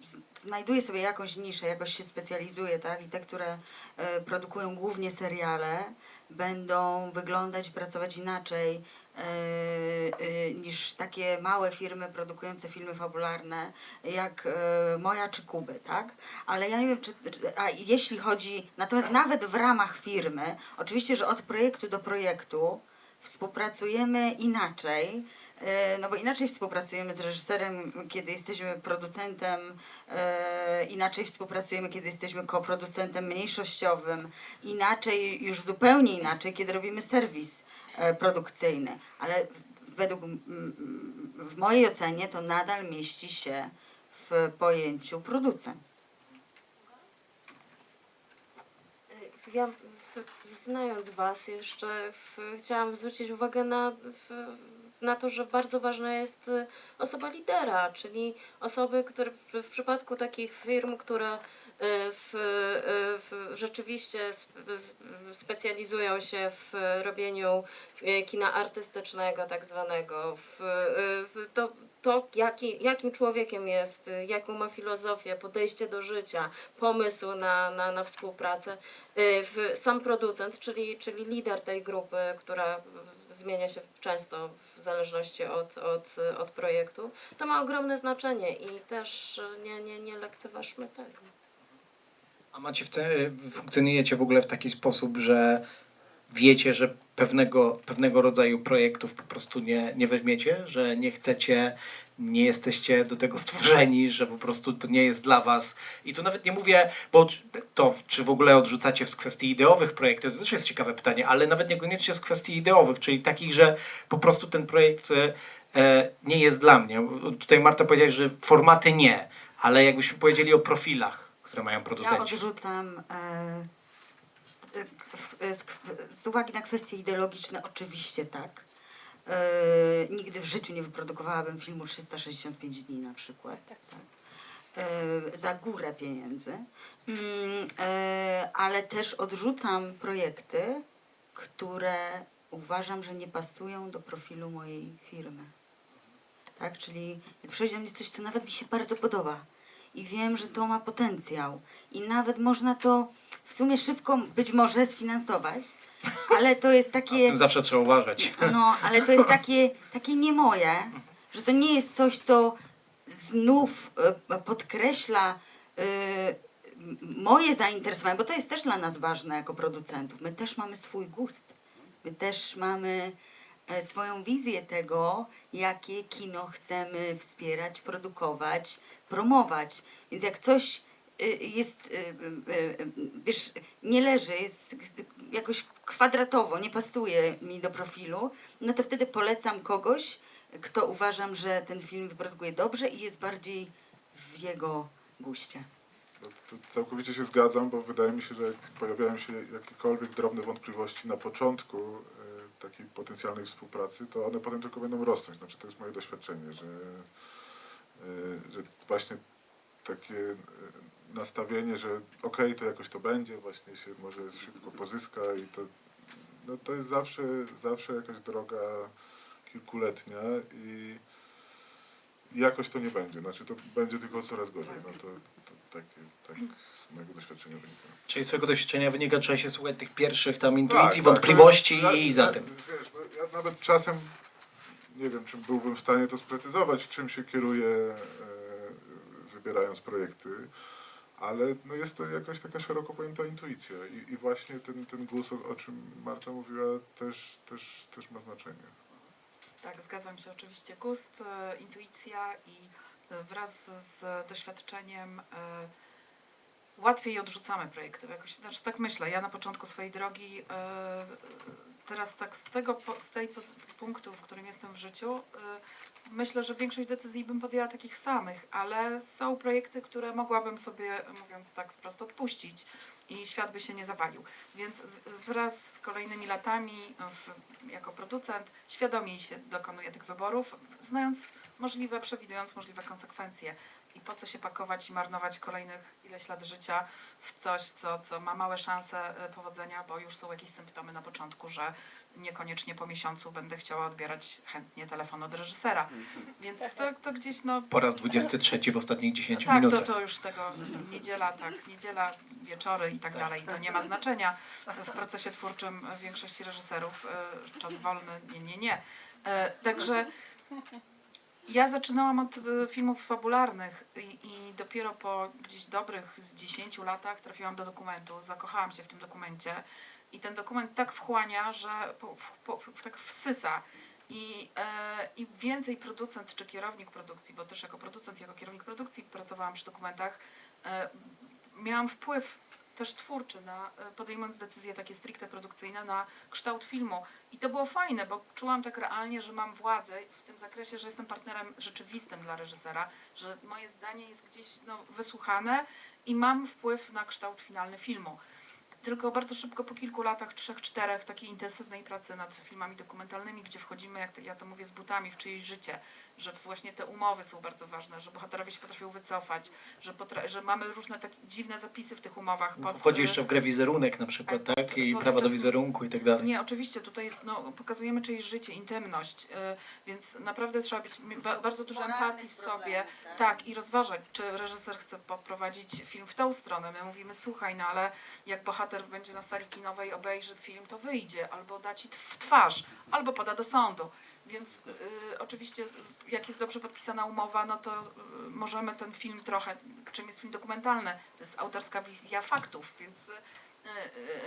z- znajduje sobie jakąś niszę, jakoś się specjalizuje, tak? I te, które e, produkują głównie seriale, będą wyglądać pracować inaczej e, e, niż takie małe firmy produkujące filmy fabularne, jak e, moja czy Kuby, tak? Ale ja nie wiem, czy, a jeśli chodzi, natomiast nawet w ramach firmy, oczywiście, że od projektu do projektu współpracujemy inaczej, no bo inaczej współpracujemy z reżyserem, kiedy jesteśmy producentem, e, inaczej współpracujemy, kiedy jesteśmy koproducentem mniejszościowym, inaczej, już zupełnie inaczej, kiedy robimy serwis e, produkcyjny, ale według w mojej ocenie to nadal mieści się w pojęciu producent. Ja znając Was jeszcze w, chciałam zwrócić uwagę na, w, na to, że bardzo ważna jest y, osoba lidera, czyli osoby, które w, przypadku takich firm, które y, w, y, w, rzeczywiście sp, specjalizują się w robieniu kina artystycznego tak zwanego, w, w, to, to jaki, jakim człowiekiem jest, jaką ma filozofię, podejście do życia, pomysł na, na, na współpracę, sam producent, czyli, czyli lider tej grupy, która zmienia się często zależności od, od, od projektu, to ma ogromne znaczenie i też nie, nie, nie lekceważmy tego. A macie w te, funkcjonujecie w ogóle w taki sposób, że wiecie, że pewnego, pewnego rodzaju projektów po prostu nie, nie weźmiecie, że nie chcecie, nie jesteście do tego stworzeni, że po prostu to nie jest dla was. I tu nawet nie mówię, bo to czy w ogóle odrzucacie z kwestii ideowych projekty, to też jest ciekawe pytanie, ale nawet niekoniecznie z kwestii ideowych, czyli takich, że po prostu ten projekt e, e, nie jest dla mnie. Tutaj Marta powiedziała, że formaty nie, ale jakbyśmy powiedzieli o profilach, które mają Ja producenci. odrzucam e, e, z, z uwagi na kwestie ideologiczne, oczywiście tak. E, nigdy w życiu nie wyprodukowałabym filmu 365 dni na przykład. Tak. E, za górę pieniędzy. Mm, e, ale też odrzucam projekty, które uważam, że nie pasują do profilu mojej firmy. Tak, czyli jak przychodzi do mnie coś, co nawet mi się bardzo podoba i wiem, że to ma potencjał i nawet można to w sumie szybko być może sfinansować, ale to jest A z takie, tym zawsze trzeba uważać. no, ale to jest takie, takie nie moje, że to nie jest coś, co znów e, podkreśla e, moje zainteresowanie, bo to jest też dla nas ważne jako producentów. My też mamy swój gust. My też mamy e, swoją wizję tego, jakie kino chcemy wspierać, produkować, promować. Więc jak coś y, jest, y, y, wiesz, nie leży, jest jakoś kwadratowo, nie pasuje mi do profilu, no to wtedy polecam kogoś, kto uważam, że ten film wyprodukuje dobrze i jest bardziej w jego guście. No, całkowicie się zgadzam, bo wydaje mi się, że jak pojawiają się jakiekolwiek drobne wątpliwości na początku takiej potencjalnej współpracy, to one potem tylko będą rosnąć. Znaczy, to jest moje doświadczenie, że, że właśnie takie e, nastawienie, że okej, to jakoś to będzie, właśnie się może szybko pozyska i to, no, to jest zawsze, zawsze jakaś droga kilkuletnia i jakoś to nie będzie. Znaczy, to będzie tylko coraz gorzej. No to, to takie, tak z mojego doświadczenia wynika. Czyli z swojego doświadczenia wynika, trzeba się słuchać tych pierwszych tam intuicji, Tak, wątpliwości tak, to i za ja- tym. Wiesz, no, ja nawet czasem nie wiem, czy byłbym w stanie to sprecyzować, czym się kieruję, e, wybierając projekty, ale no jest to jakaś taka szeroko pojęta intuicja i, i właśnie ten, ten głos, o, czym Marta mówiła, też, też, też ma znaczenie. Tak, zgadzam się oczywiście. Gust, e, intuicja i e, wraz z doświadczeniem łatwiej odrzucamy projekty. Jakoś, znaczy tak myślę, ja na początku swojej drogi, teraz tak z tego, z tej z punktu, w którym jestem w życiu, e, myślę, że większość decyzji bym podjęła takich samych, ale są projekty, które mogłabym sobie, mówiąc tak wprost, odpuścić i świat by się nie zawalił. Więc wraz z kolejnymi latami w, jako producent świadomiej się dokonuję tych wyborów, znając możliwe, przewidując możliwe konsekwencje. I po co się pakować i marnować kolejnych ileś lat życia w coś, co, co ma małe szanse e, powodzenia, bo już są jakieś symptomy na początku, że niekoniecznie po miesiącu będę chciała odbierać chętnie telefon od reżysera. Więc to, to gdzieś no, Po raz 23 w ostatnich 10 tak, to, minutach. to już tego niedziela, tak, niedziela, wieczory i tak dalej, to nie ma znaczenia. W procesie twórczym większości reżyserów e, czas wolny, nie, nie, nie. E, Także ja zaczynałam od e, filmów fabularnych i, i dopiero po gdzieś dobrych z 10 latach trafiłam do dokumentu, zakochałam się w tym dokumencie i ten dokument tak wchłania, że po, po, tak wsysa. I, e, I więcej producent czy kierownik produkcji, bo też jako producent, jako kierownik produkcji pracowałam przy dokumentach, e, miałam wpływ też twórczy na e, podejmując decyzje takie stricte produkcyjne na kształt filmu. I to było fajne, bo czułam tak realnie, że mam władzę w tym zakresie, że jestem partnerem rzeczywistym dla reżysera, że moje zdanie jest gdzieś no, wysłuchane i mam wpływ na kształt finalny filmu. Tylko bardzo szybko, po kilku latach, trzech, czterech takiej intensywnej pracy nad filmami dokumentalnymi, gdzie wchodzimy, jak to, ja to mówię, z butami w czyjeś życie, że właśnie te umowy są bardzo ważne, że bohaterowie się potrafią wycofać, że, potra- że mamy różne takie dziwne zapisy w tych umowach. pod- Wchodzi jeszcze w grę wizerunek na przykład, Tak, tak? I prawa do wizerunku i tak dalej. Nie, oczywiście tutaj jest, no, pokazujemy czyjeś życie, intymność, y, więc naprawdę trzeba być bardzo dużo empatii w sobie. Tak, i rozważać, czy reżyser chce poprowadzić film w tą stronę. My mówimy, słuchaj, no ale jak bohater będzie na sali kinowej, obejrzy film, to wyjdzie, albo da ci w twarz, albo poda do sądu. Więc y, oczywiście jak jest dobrze podpisana umowa, no to y, możemy ten film trochę, czym jest film dokumentalny, to jest autorska wizja faktów, więc y,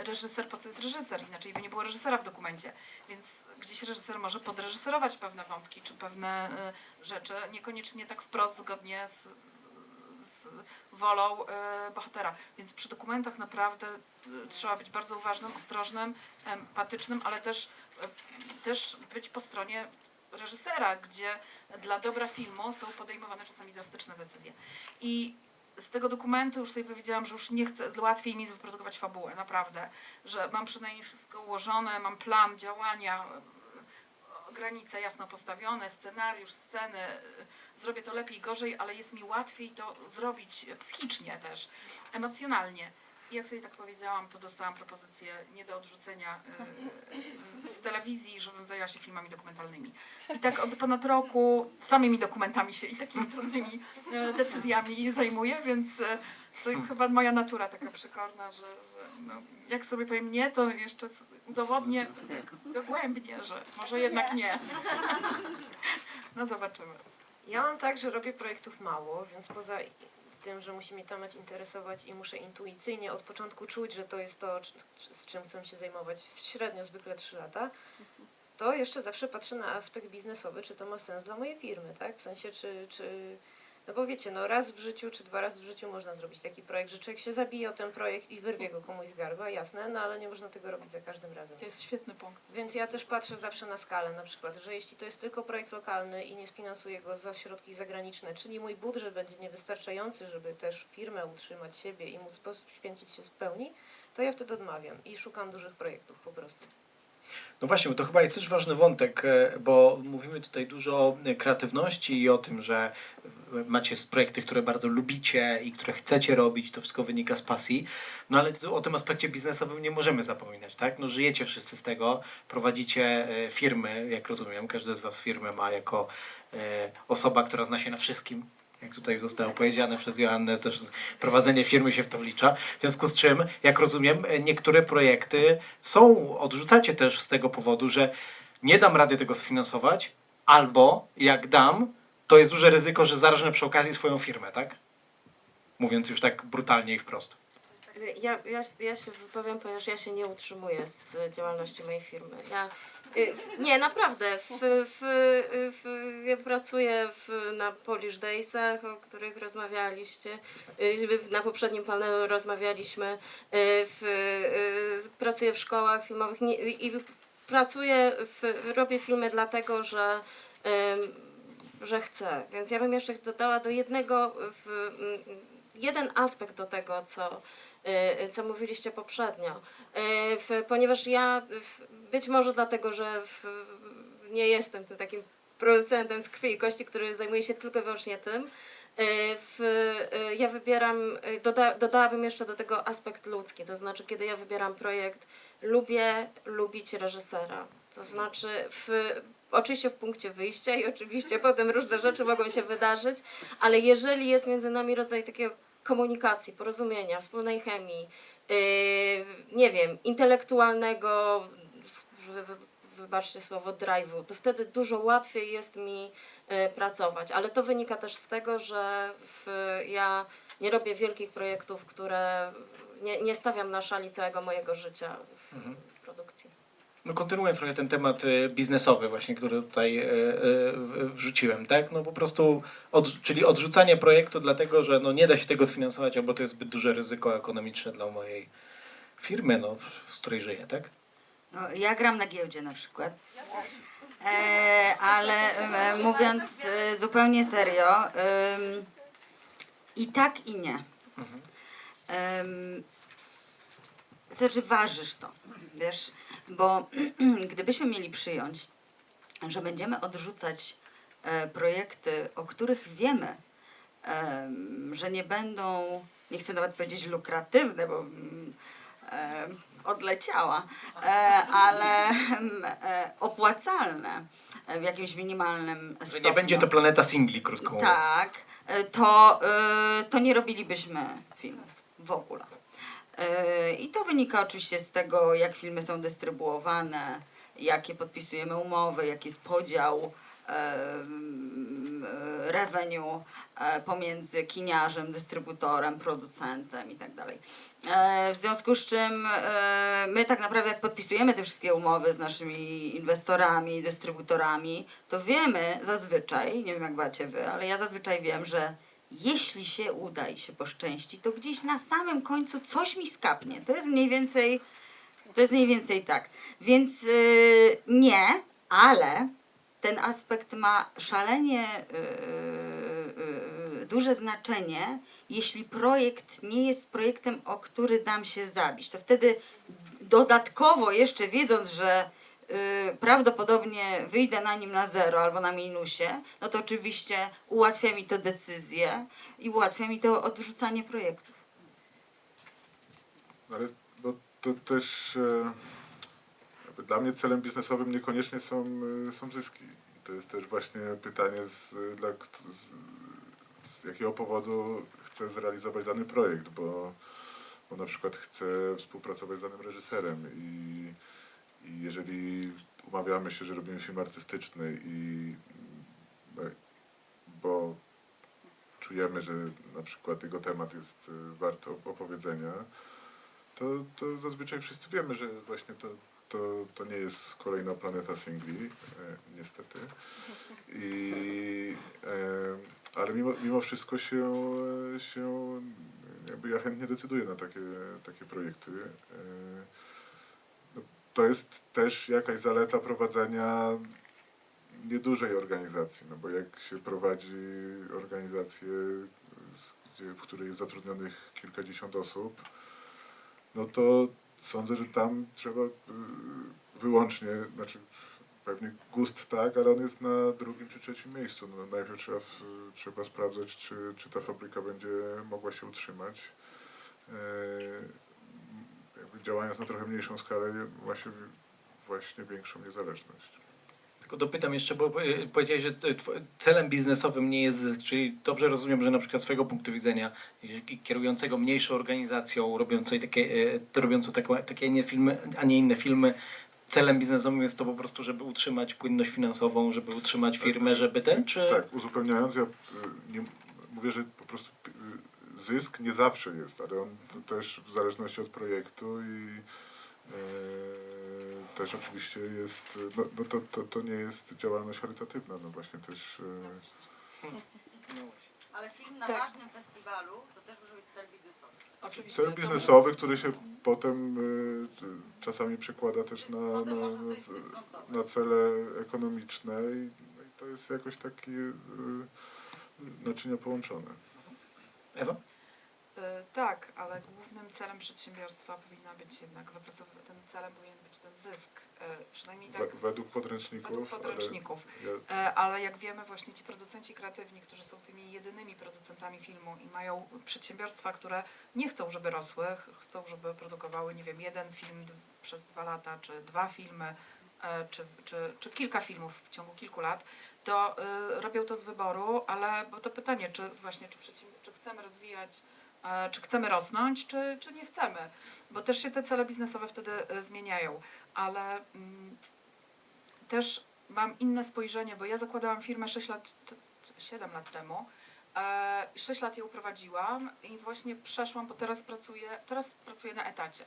y, reżyser, po co jest reżyser? Inaczej by nie było reżysera w dokumencie. Więc gdzieś reżyser może podreżyserować pewne wątki czy pewne y, rzeczy, niekoniecznie tak wprost zgodnie z, z, wolą y, bohatera. Więc przy dokumentach naprawdę trzeba być bardzo uważnym, ostrożnym, empatycznym, ale też, też być po stronie reżysera, gdzie dla dobra filmu są podejmowane czasami drastyczne decyzje. I z tego dokumentu już sobie powiedziałam, że już nie chcę, łatwiej mi jest wyprodukować fabułę, naprawdę. Że mam przynajmniej wszystko ułożone, mam plan działania, granice jasno postawione, scenariusz, sceny. Zrobię to lepiej, gorzej, ale jest mi łatwiej to zrobić psychicznie też, emocjonalnie. I jak sobie tak powiedziałam, to dostałam propozycję nie do odrzucenia y, z telewizji, żebym zajęła się filmami dokumentalnymi. I tak od ponad roku samymi dokumentami się i takimi trudnymi y, decyzjami zajmuję, więc y, to chyba moja natura taka przekorna, że, że no, jak sobie powiem nie, to jeszcze udowodnię dogłębnie, że może jednak nie. No zobaczymy. Ja mam tak, że robię projektów mało, więc poza tym, że musi mnie temat interesować i muszę intuicyjnie od początku czuć, że to jest to, z czym chcę się zajmować średnio zwykle 3 lata, to jeszcze zawsze patrzę na aspekt biznesowy, czy to ma sens dla mojej firmy, tak? W sensie, czy, czy no bo wiecie, no raz w życiu, czy dwa razy w życiu można zrobić taki projekt, że człowiek się zabije o ten projekt i wyrwie go komuś z gardła, jasne, no ale nie można tego robić za każdym razem. To jest świetny punkt. Więc ja też patrzę zawsze na skalę, na przykład, że jeśli to jest tylko projekt lokalny i nie sfinansuję go za środki zagraniczne, czyli mój budżet będzie niewystarczający, żeby też firmę utrzymać siebie i móc poświęcić się w pełni, to ja wtedy odmawiam i szukam dużych projektów po prostu. No właśnie, to chyba jest też ważny wątek, e, bo mówimy tutaj dużo o kreatywności i o tym, że macie projekty, które bardzo lubicie i które chcecie robić, to wszystko wynika z pasji. No ale o tym aspekcie biznesowym nie możemy zapominać, tak? No żyjecie wszyscy z tego, prowadzicie e, firmy, jak rozumiem, każdy z Was firmę ma jako e, osoba, która zna się na wszystkim. Jak tutaj zostało powiedziane przez Joannę, też prowadzenie firmy się w to wlicza. W związku z czym, jak rozumiem, niektóre projekty są, odrzucacie też z tego powodu, że nie dam rady tego sfinansować, albo jak dam, to jest duże ryzyko, że zarażę przy okazji swoją firmę, tak? Mówiąc już tak brutalnie i wprost. Ja, ja, ja się wypowiem, ponieważ ja się nie utrzymuję z działalności mojej firmy. Ja, nie, naprawdę. W, w, w, ja pracuję w, na Polish Daysach, o których rozmawialiście. y, Na poprzednim panelu rozmawialiśmy. y, y, pracuję w szkołach filmowych i pracuję, robię filmy dlatego, że że chcę. Więc ja bym jeszcze dodała do jednego, jeden aspekt do tego, co, y, co mówiliście poprzednio. Y, ponieważ ja, być może dlatego, że nie jestem tym takim producentem z krwi i kości, który zajmuje się tylko i wyłącznie tym, y, w, y, ja wybieram, y, doda, dodałabym jeszcze do tego aspekt ludzki, to znaczy kiedy ja wybieram projekt, lubię lubić reżysera. To znaczy w, oczywiście w punkcie wyjścia i oczywiście potem różne rzeczy mogą się wydarzyć, ale jeżeli jest między nami rodzaj takiego komunikacji, porozumienia, wspólnej chemii, yy, nie wiem, intelektualnego, wybaczcie słowo, drive'u, to wtedy dużo łatwiej jest mi yy, pracować. Ale to wynika też z tego, że w, ja nie robię wielkich projektów, które nie, nie stawiam na szali całego mojego życia Mhm. No kontynuując trochę ten temat e, biznesowy właśnie, który tutaj e, e, wrzuciłem, tak? No po prostu, od, czyli odrzucanie projektu dlatego, że no nie da się tego sfinansować, albo to jest zbyt duże ryzyko ekonomiczne dla mojej firmy, no, z której żyję, tak? No, ja gram na giełdzie na przykład. E, ale e, mówiąc e, zupełnie serio, i tak i nie. Em, znaczy ważysz to, wiesz, bo [clears throat] gdybyśmy mieli przyjąć, że będziemy odrzucać e, projekty, o których wiemy, em, że nie będą, nie chcę nawet powiedzieć lukratywne, bo mm, em, odleciała, e, ale e, opłacalne e, w jakimś minimalnym Że stopniu. nie będzie to planeta singli, krótko mówiąc. Tak, e, to, e, to nie robilibyśmy filmów w ogóle. I to wynika oczywiście z tego, jak filmy są dystrybuowane, jakie podpisujemy umowy, jaki jest podział revenue e, pomiędzy kiniarzem, dystrybutorem, producentem i tak. E, W związku z czym e, my tak naprawdę jak podpisujemy te wszystkie umowy z naszymi inwestorami, dystrybutorami, to wiemy zazwyczaj, nie wiem jak macie wy, ale ja zazwyczaj wiem, że jeśli się uda i się poszczęści, to gdzieś na samym końcu coś mi skapnie. To jest mniej więcej, to jest mniej więcej tak. Więc yy, nie, ale ten aspekt ma szalenie yy, yy, duże znaczenie, jeśli projekt nie jest projektem, o który dam się zabić. To wtedy dodatkowo jeszcze wiedząc, że y, prawdopodobnie wyjdę na nim na zero albo na minusie, no to oczywiście ułatwia mi to decyzję i ułatwia mi to odrzucanie projektów. Ale bo to też e, dla mnie celem biznesowym niekoniecznie są, e, są zyski. To jest też właśnie pytanie, z, dla, z, z jakiego powodu chcę zrealizować dany projekt, bo, bo na przykład chcę współpracować z danym reżyserem i, i jeżeli umawiamy się, że robimy film artystyczny i no, bo czujemy, że na przykład jego temat jest e, wart op- opowiedzenia, to, to zazwyczaj wszyscy wiemy, że właśnie to, to, to nie jest kolejna planeta singli, e, niestety. I, e, ale mimo, mimo wszystko się, e, się jakby ja chętnie decyduję na takie, takie projekty. E, to jest też jakaś zaleta prowadzenia niedużej organizacji, no bo jak się prowadzi organizację, w której jest zatrudnionych kilkadziesiąt osób, no to sądzę, że tam trzeba y, wyłącznie, znaczy pewnie gust tak, ale on jest na drugim czy trzecim miejscu. No, najpierw trzeba, trzeba sprawdzać, czy, czy ta fabryka będzie mogła się utrzymać. E, jakby działając na trochę mniejszą skalę ma się właśnie większą niezależność. Tylko dopytam jeszcze, bo y, powiedziałeś, że celem biznesowym nie jest zysk, czyli dobrze rozumiem, że na przykład z swojego punktu widzenia kierującego mniejszą organizacją, robiącej takie, y, robiącą takie, nie filmy, a nie inne filmy, celem biznesowym jest to po prostu, żeby utrzymać płynność finansową, żeby utrzymać firmę, żeby ten, czy... Tak, uzupełniając, ja y, nie, mówię, że po prostu zysk nie zawsze jest, ale on też w zależności od projektu i y, też oczywiście jest, no, no to, to, to nie jest działalność charytatywna, no właśnie też właśnie. Ale film na Tak. ważnym festiwalu to też może być cel biznesowy. Oczywiście. cel biznesowy, który się potem y, czasami przekłada też na, na, na cele ekonomiczne i, no i to jest jakoś takie y, naczynia połączone. Ewa? Y, Tak, ale głównym celem przedsiębiorstwa powinna być jednak wypracować, ten celem powinien być ten zysk. Y, Przynajmniej tak We, według podręczników. według podręczników. Ale ja, E, Ale jak wiemy, właśnie ci producenci kreatywni, którzy są tymi jedynymi producentami filmu i mają przedsiębiorstwa, które nie chcą, żeby rosły, ch- chcą, żeby produkowały, nie wiem, jeden film przez dwa lata, czy dwa filmy, e, czy, czy, czy kilka filmów w ciągu kilku lat, to robią to z wyboru, ale bo to pytanie, czy właśnie, czy, czy chcemy rozwijać, e, czy chcemy rosnąć, czy, czy nie chcemy, bo też się te cele biznesowe wtedy y, zmieniają, ale mm, też mam inne spojrzenie, bo ja zakładałam firmę 6 lat, t- 7 lat temu. E, 6 lat ją prowadziłam i właśnie przeszłam, bo teraz pracuję, teraz pracuję na etacie.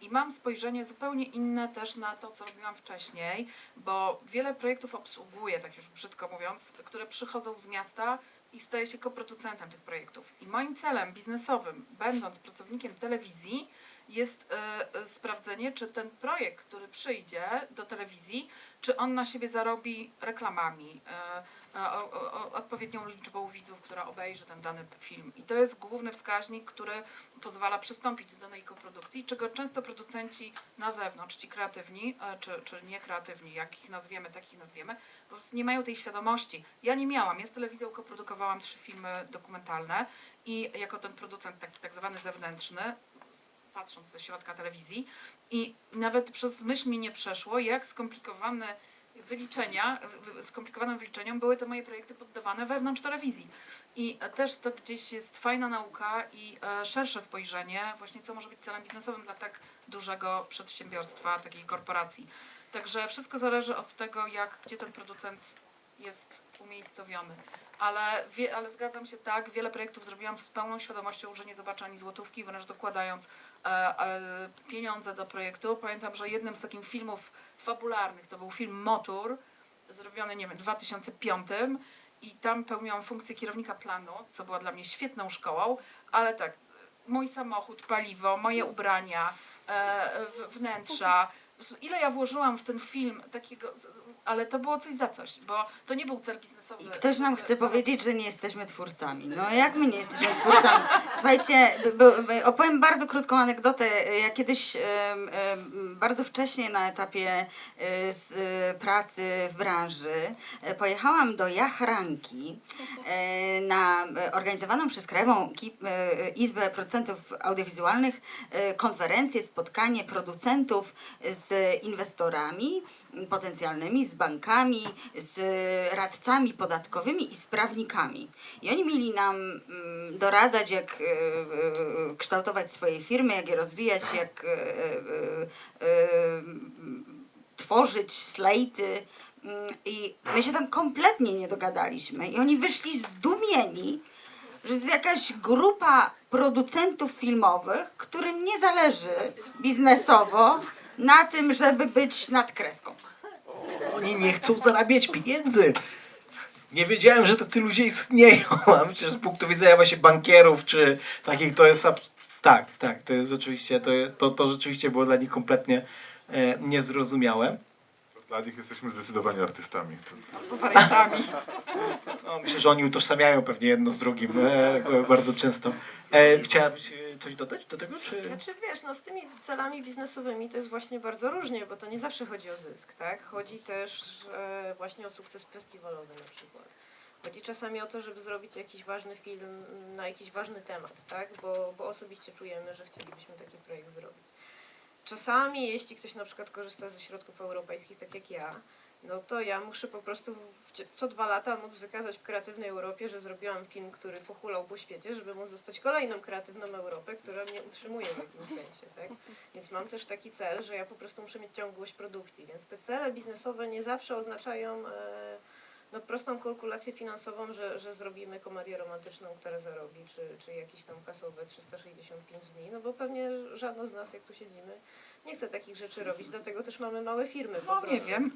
I mam spojrzenie zupełnie inne też na to, co robiłam wcześniej, bo wiele projektów obsługuję, tak już brzydko mówiąc, które przychodzą z miasta i staję się koproducentem tych projektów. I moim celem biznesowym, będąc pracownikiem telewizji, jest e, e, sprawdzenie, czy ten projekt, który przyjdzie do telewizji, czy on na siebie zarobi reklamami, e, o, odpowiednią liczbą widzów, która obejrzy ten dany film. I to jest główny wskaźnik, który pozwala przystąpić do danej koprodukcji, czego często producenci na zewnątrz, ci kreatywni, e, czy, czy niekreatywni, jak ich nazwiemy, takich nazwiemy, po prostu nie mają tej świadomości. Ja nie miałam, ja z telewizją koprodukowałam trzy filmy dokumentalne i jako ten producent taki tak zwany zewnętrzny, patrząc ze środka telewizji, i nawet przez myśl mi nie przeszło, jak skomplikowane wyliczenia, skomplikowanym wyliczeniom były te moje projekty poddawane wewnątrz telewizji. I e, też to gdzieś jest fajna nauka i e, szersze spojrzenie, właśnie co może być celem biznesowym dla tak dużego przedsiębiorstwa, takiej korporacji. Także wszystko zależy od tego, jak, gdzie ten producent jest umiejscowiony. Ale, wie, ale zgadzam się tak, wiele projektów zrobiłam z pełną świadomością, że nie zobaczę ani złotówki, wręcz dokładając e, e, pieniądze do projektu. Pamiętam, że jednym z takich filmów fabularnych to był film Motor, zrobiony, nie wiem, w 2005 i tam pełniłam funkcję kierownika planu, co była dla mnie świetną szkołą, ale tak, mój samochód, paliwo, moje ubrania, e, wnętrza, ile ja włożyłam w ten film takiego, ale to było coś za coś, bo to nie był cel biznesowy. I ktoś nam chce powiedzieć, że nie jesteśmy twórcami. No jak my nie jesteśmy twórcami? Słuchajcie, opowiem bardzo krótką anegdotę. Ja kiedyś bardzo wcześnie na etapie e, z, e, pracy w branży e, pojechałam do Jachranki na organizowaną przez Krajową Izbę Producentów Audiowizualnych konferencję, spotkanie producentów z inwestorami potencjalnymi, z bankami, z radcami podatkowymi i z prawnikami. I oni mieli nam mm, doradzać, jak e, e, kształtować swoje firmy, jak je rozwijać, jak e, tworzyć slajty. Mm, I my się tam kompletnie nie dogadaliśmy. I oni wyszli zdumieni, że jest jakaś grupa producentów filmowych, którym nie zależy biznesowo na tym, żeby być nad kreską. Oni nie chcą zarabiać pieniędzy. Nie wiedziałem, że tacy ludzie istnieją. [laughs] A że z punktu widzenia właśnie bankierów czy takich to jest. Tak, tak, to jest rzeczywiście, to, to, to rzeczywiście było dla nich kompletnie e, niezrozumiałe. Dla nich jesteśmy zdecydowanie artystami. Albo wariantami. No, myślę, że oni utożsamiają pewnie jedno z drugim e, bardzo często. E, chciałabyś e, coś dodać do tego? Czy... Znaczy wiesz, no z tymi celami biznesowymi to jest właśnie bardzo różnie, bo to nie zawsze chodzi o zysk, tak? Chodzi też e, właśnie o sukces festiwalowy na przykład. Chodzi czasami o to, żeby zrobić jakiś ważny film na jakiś ważny temat, tak? Bo, bo osobiście czujemy, że chcielibyśmy taki projekt zrobić. Czasami, jeśli ktoś na przykład korzysta ze środków europejskich, tak jak ja, no to ja muszę po prostu co dwa lata móc wykazać w kreatywnej Europie, że zrobiłam film, który pochulał po świecie, żeby móc dostać kolejną kreatywną Europę, która mnie utrzymuje w jakimś sensie, tak? Więc mam też taki cel, że ja po prostu muszę mieć ciągłość produkcji, więc te cele biznesowe nie zawsze oznaczają e, no, prostą kalkulację finansową, że, że zrobimy komedię romantyczną, która zarobi, czy, czy jakieś tam kasowe 365 dni, no bo pewnie żadno z nas, jak tu siedzimy, nie chce takich rzeczy robić, dlatego też mamy małe firmy po No prostu. nie wiem.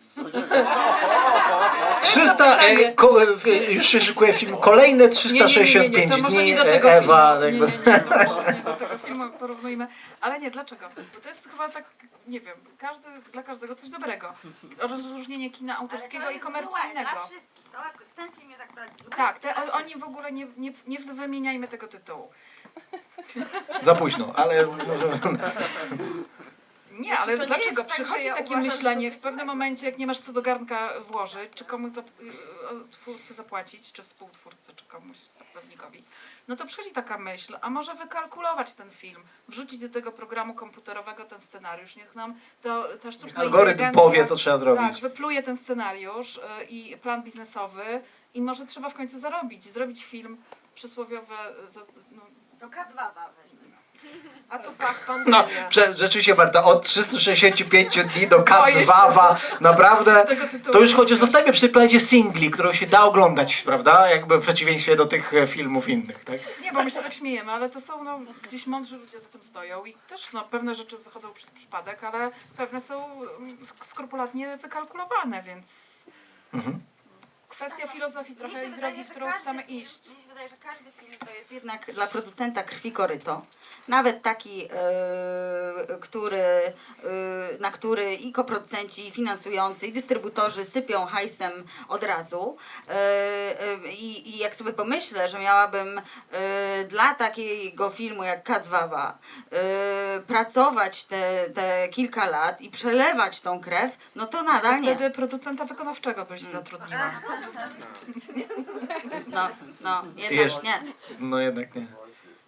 300, e, ko, e, już się szykuje film, kolejne Nie, nie, nie, nie, 365 nie, to może dni, nie do e, tego Ewa, filmu. jakby, Nie, nie, nie, to może nie filmu porównujmy. Ale nie, dlaczego? Bo to jest chyba tak, nie wiem, każdy, dla każdego coś dobrego. Rozróżnienie kina autorskiego i komercyjnego. Dla wszystkich. To, ten film jest akurat zły. Tak, te, oni w ogóle nie, nie, nie wymieniajmy tego tytułu. za późno, ale może... Nie, Znaczy, ale nie dlaczego? jest tak, Przychodzi ja takie uważam, myślenie w pewnym momencie, jak nie masz co do garnka włożyć, czy komuś zap- y, y, twórcy zapłacić, czy współtwórcy, czy komuś pracownikowi, no to przychodzi taka myśl, a może wykalkulować ten film, wrzucić do tego programu komputerowego ten scenariusz, niech nam to, ta sztuczna Algorytm powie, co trzeba Tak, zrobić. wypluje ten scenariusz y, i plan biznesowy i może trzeba w końcu zarobić, zrobić film przysłowiowe, y, no, To kacwawa weźmy. A tu pach, No, prze, rzeczywiście Marta, od 365 dni do Boję się. Kacwawa, naprawdę, to już chodzi, zostajmy przy przykładzie singli, którą się da oglądać, prawda? Jakby w przeciwieństwie do tych e, filmów innych, tak? Nie, bo my się tak śmiejemy, ale to są no, gdzieś mądrzy ludzie za tym stoją i też no, pewne rzeczy wychodzą przez przypadek, ale pewne są mm, sk- skrupulatnie wykalkulowane, więc Mhm. kwestia filozofii trochę drogi, wydaje, w którą każdy chcemy iść. Mnie się wydaje, że każdy film to jest jednak dla producenta krwi koryto. Nawet taki, e, który, e, na który i koproducenci, i finansujący, i dystrybutorzy sypią hajsem od razu. E, e, I, I jak sobie pomyślę, że miałabym e, dla takiego filmu jak Kacwawa e, pracować te, te kilka lat i przelewać tą krew, no to nadal nie. Wtedy producenta wykonawczego byś zatrudniła. No, no, jednak Jeszcze- nie. No jednak nie.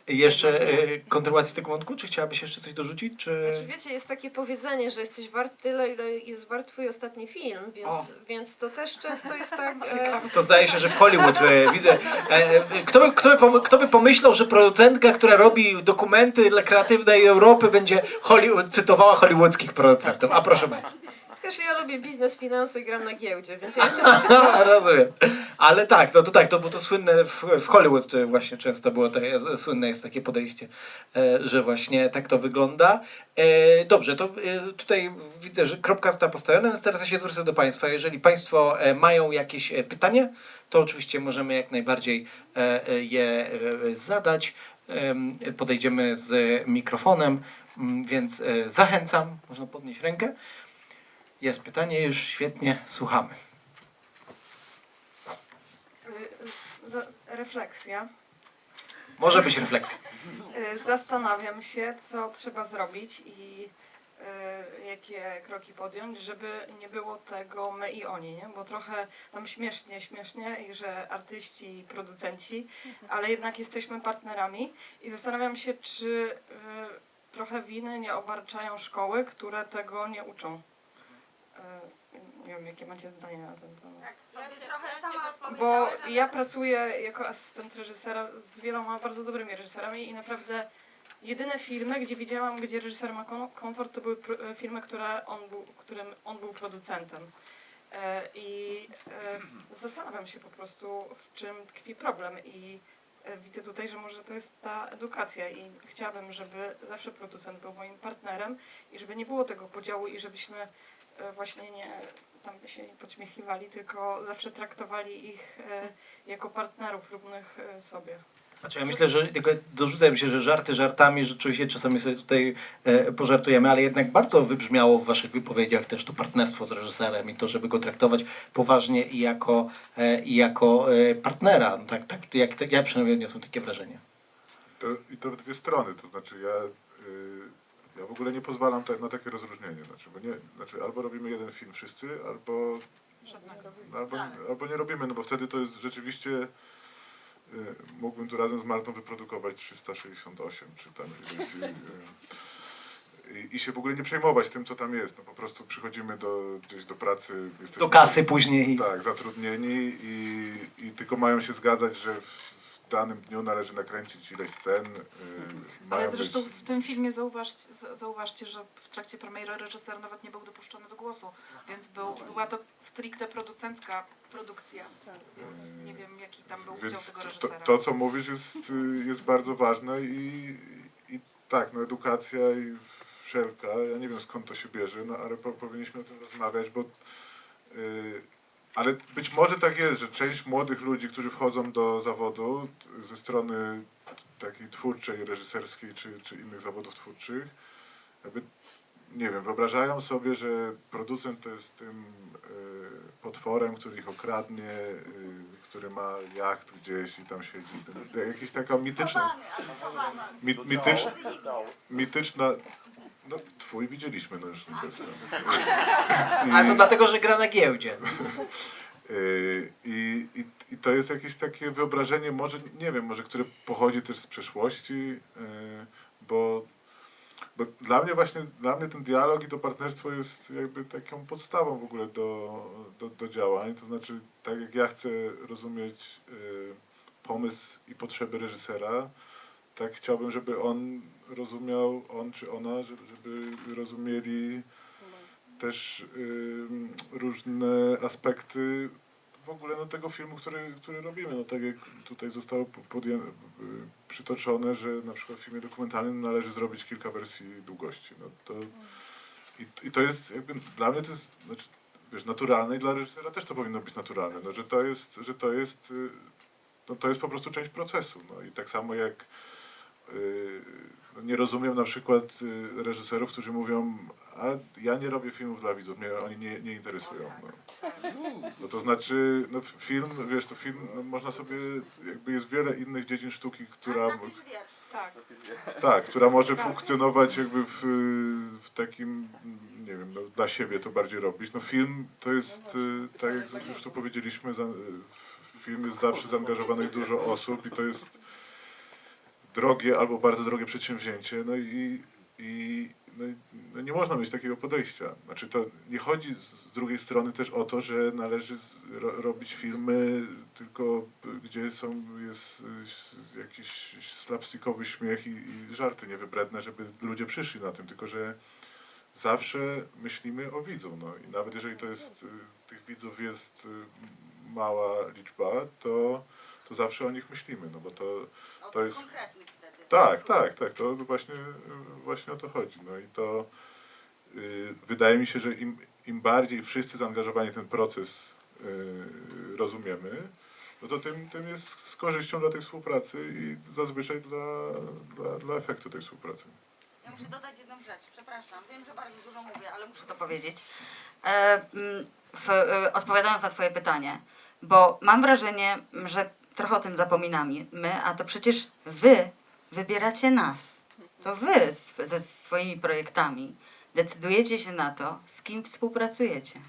Jeszcze e, kontynuacji tego wątku, czy chciałabyś jeszcze coś dorzucić, czy... Znaczy, wiecie, jest takie powiedzenie, że jesteś wart tyle, ile jest wart twój ostatni film, więc, O. więc to też często jest tak... [laughs] E, To zdaje się, że w Hollywood e, widzę. E, kto, by, kto, by pom- kto by pomyślał, że producentka, która robi dokumenty dla kreatywnej Europy, będzie Hollywood, cytowała hollywoodzkich producentów? A proszę bardzo. Wiesz, ja lubię biznes, finanse i gram na giełdzie, więc ja jestem [laughs] Rozumiem. Ale tak, no to tak, to było to słynne w, w Hollywood to właśnie często było to jest, słynne jest takie podejście, e, że właśnie tak to wygląda. E, dobrze, to e, tutaj widzę, że kropka została postawiona, więc teraz ja się zwrócę do Państwa. Jeżeli Państwo mają jakieś pytanie, to oczywiście możemy jak najbardziej je zadać. Em, Podejdziemy z mikrofonem, mm, więc zachęcam, można podnieść rękę. Jest pytanie, już świetnie, słuchamy. Y, Refleksja. Może być refleksja. Y, Zastanawiam się, co trzeba zrobić i y, jakie kroki podjąć, żeby nie było tego my i oni, nie? Bo trochę tam śmiesznie, śmiesznie i że artyści i producenci, ale jednak jesteśmy partnerami i zastanawiam się, czy y, trochę winy nie obarczają szkoły, które tego nie uczą. Y, Nie wiem, jakie macie zdanie na ten temat. Bo ja pracuję jako asystent reżysera z wieloma bardzo dobrymi reżyserami i naprawdę jedyne filmy, gdzie widziałam, gdzie reżyser ma komfort, to były pr- filmy, które on był, którym on był producentem. E, I e, zastanawiam się po prostu, w czym tkwi problem i e, widzę tutaj, że może to jest ta edukacja i chciałabym, żeby zawsze producent był moim partnerem i żeby nie było tego podziału i żebyśmy e, właśnie nie tam się nie podśmiechiwali, tylko zawsze traktowali ich e, jako partnerów równych e, sobie. Znaczy ja myślę, że tylko dorzucę mi się, że żarty żartami, rzeczywiście czasami sobie tutaj e, pożartujemy, ale jednak bardzo wybrzmiało w waszych wypowiedziach też to partnerstwo z reżyserem i to, żeby go traktować poważnie i jako, e, i jako e, partnera. No tak, tak, jak, tak, ja przynajmniej odniosłem takie wrażenie. To, I to w dwie strony, to znaczy ja, y, ja w ogóle nie pozwalam ta, na takie rozróżnienie. Znaczy, bo nie, znaczy albo robimy jeden film wszyscy, albo, Żadnego. albo, albo nie robimy, no bo wtedy to jest rzeczywiście y, mógłbym tu razem z Martą wyprodukować 368 czy tam ileś, y, i, i się w ogóle nie przejmować tym, co tam jest. No po prostu przychodzimy do, gdzieś do pracy. Jesteśmy, Do kasy później. Tak, zatrudnieni i, i tylko mają się zgadzać, że w w danym dniu należy nakręcić ileś scen. y, Ale zresztą być- w tym filmie zauważcie, za- zauważcie, że w trakcie premiery reżyser nawet nie był dopuszczony do głosu, więc był, była to stricte producencka produkcja. Więc nie wiem, jaki tam był udział Więc tego to, reżysera. to, co mówisz, jest, y, jest bardzo ważne i, i tak, no edukacja i wszelka, ja nie wiem skąd to się bierze, no ale po, powinniśmy o tym rozmawiać, bo y, ale być może tak jest, że część młodych ludzi, którzy wchodzą do zawodu ze strony takiej twórczej, reżyserskiej czy, czy innych zawodów twórczych, jakby, nie wiem, wyobrażają sobie, że producent to jest tym y, potworem, który ich okradnie, y, który ma jacht gdzieś i tam siedzi. To Jakaś taka mityczna, mi, mityczna, mityczna, no twój widzieliśmy, no jest tam. I- Ale to dlatego, że gra na giełdzie. Yy, [laughs] I, i, I to jest jakieś takie wyobrażenie, może nie wiem, może które pochodzi też z przeszłości, yy, bo, bo dla mnie właśnie, dla mnie ten dialog i to partnerstwo jest jakby taką podstawą w ogóle do, do, do działań. To znaczy, tak jak ja chcę rozumieć yy, pomysł i potrzeby reżysera, tak chciałbym, żeby on rozumiał, on czy ona, żeby, rozumieli też ym, różne aspekty w ogóle no, tego filmu, który, który robimy. No, tak jak tutaj zostało po- podję- y, przytoczone, że na przykład w filmie dokumentalnym należy zrobić kilka wersji długości. No, to, i, I to jest jakby, dla mnie to jest znaczy, wiesz, naturalne i dla reżysera też to powinno być naturalne, no, że to jest, że to jest, y, no, to jest po prostu część procesu. No, I tak samo jak y, nie rozumiem na przykład y, reżyserów, którzy mówią, a ja nie robię filmów dla widzów, mnie oni nie, nie interesują. No. no to znaczy, no, film, wiesz, to film, no, można sobie, jakby jest wiele innych dziedzin sztuki, która, Tak. tak, która może funkcjonować jakby w, w takim, nie wiem, no, dla siebie to bardziej robić. No film to jest, y, tak jak już tu powiedzieliśmy, w film jest zawsze zaangażowanych dużo osób i to jest drogie albo bardzo drogie przedsięwzięcie. No i, i no, no nie można mieć takiego podejścia. Znaczy to nie chodzi z, drugiej strony też o to, że należy z, ro, robić filmy tylko gdzie są jest jakiś slapstickowy śmiech i, i żarty niewybredne, żeby ludzie przyszli na tym, tylko że zawsze myślimy o widzu. No i nawet jeżeli to jest, tych widzów jest mała liczba, to, to zawsze o nich myślimy, no bo to, to jest... Tak, tak, tak, to właśnie, właśnie o to chodzi. No i to y, wydaje mi się, że im, im bardziej wszyscy zaangażowani w ten proces y, rozumiemy, no to tym, tym jest z korzyścią dla tej współpracy i zazwyczaj dla, dla, dla efektu tej współpracy. Ja muszę dodać jedną rzecz, przepraszam. Wiem, że bardzo dużo mówię, ale muszę to powiedzieć. E, w, e, odpowiadając na Twoje pytanie, bo mam wrażenie, że trochę o tym zapominamy, my, a to przecież Wy wybieracie nas. To Wy ze swoimi projektami decydujecie się na to, z kim współpracujecie.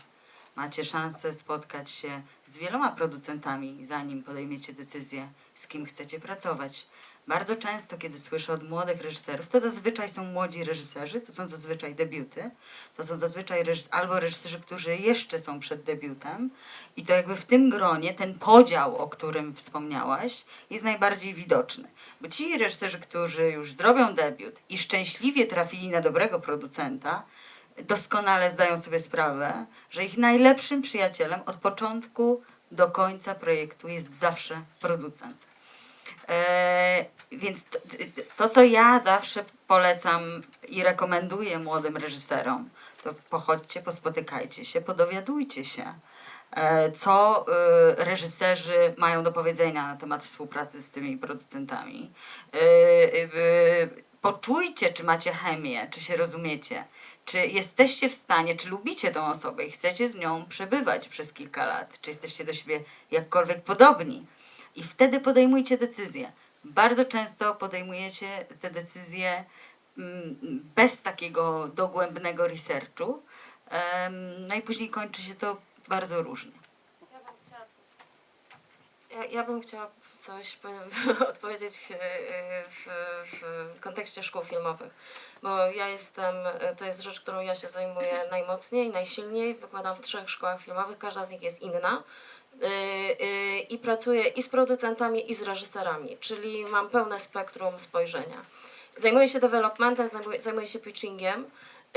Macie szansę spotkać się z wieloma producentami, zanim podejmiecie decyzję, z kim chcecie pracować. Bardzo często, kiedy słyszę od młodych reżyserów, to zazwyczaj są młodzi reżyserzy, to są zazwyczaj debiuty, to są zazwyczaj reżys- albo reżyserzy, którzy jeszcze są przed debiutem i to jakby w tym gronie ten podział, o którym wspomniałaś, jest najbardziej widoczny. Bo ci reżyserzy, którzy już zrobią debiut i szczęśliwie trafili na dobrego producenta, doskonale zdają sobie sprawę, że ich najlepszym przyjacielem od początku do końca projektu jest zawsze producent. E, więc to, to, co ja zawsze polecam i rekomenduję młodym reżyserom, to pochodźcie, pospotykajcie się, podowiadujcie się, e, co e, reżyserzy mają do powiedzenia na temat współpracy z tymi producentami. Poczujcie, czy macie chemię, czy się rozumiecie, czy jesteście w stanie, czy lubicie tą osobę i chcecie z nią przebywać przez kilka lat, czy jesteście do siebie jakkolwiek podobni. I wtedy podejmujcie decyzje. Bardzo często podejmujecie te decyzje mm, bez takiego dogłębnego researchu. No i później kończy się to bardzo różnie. Ja, ja bym chciała coś [laughs] odpowiedzieć e, e, w, w kontekście szkół filmowych, bo ja jestem, e, to jest rzecz, którą ja się zajmuję najmocniej, najsilniej, wykładam w trzech szkołach filmowych, każda z nich jest inna. E, e, I pracuję i z producentami, i z reżyserami, czyli mam pełne spektrum spojrzenia. Zajmuję się developmentem, zajmuję, się pitchingiem,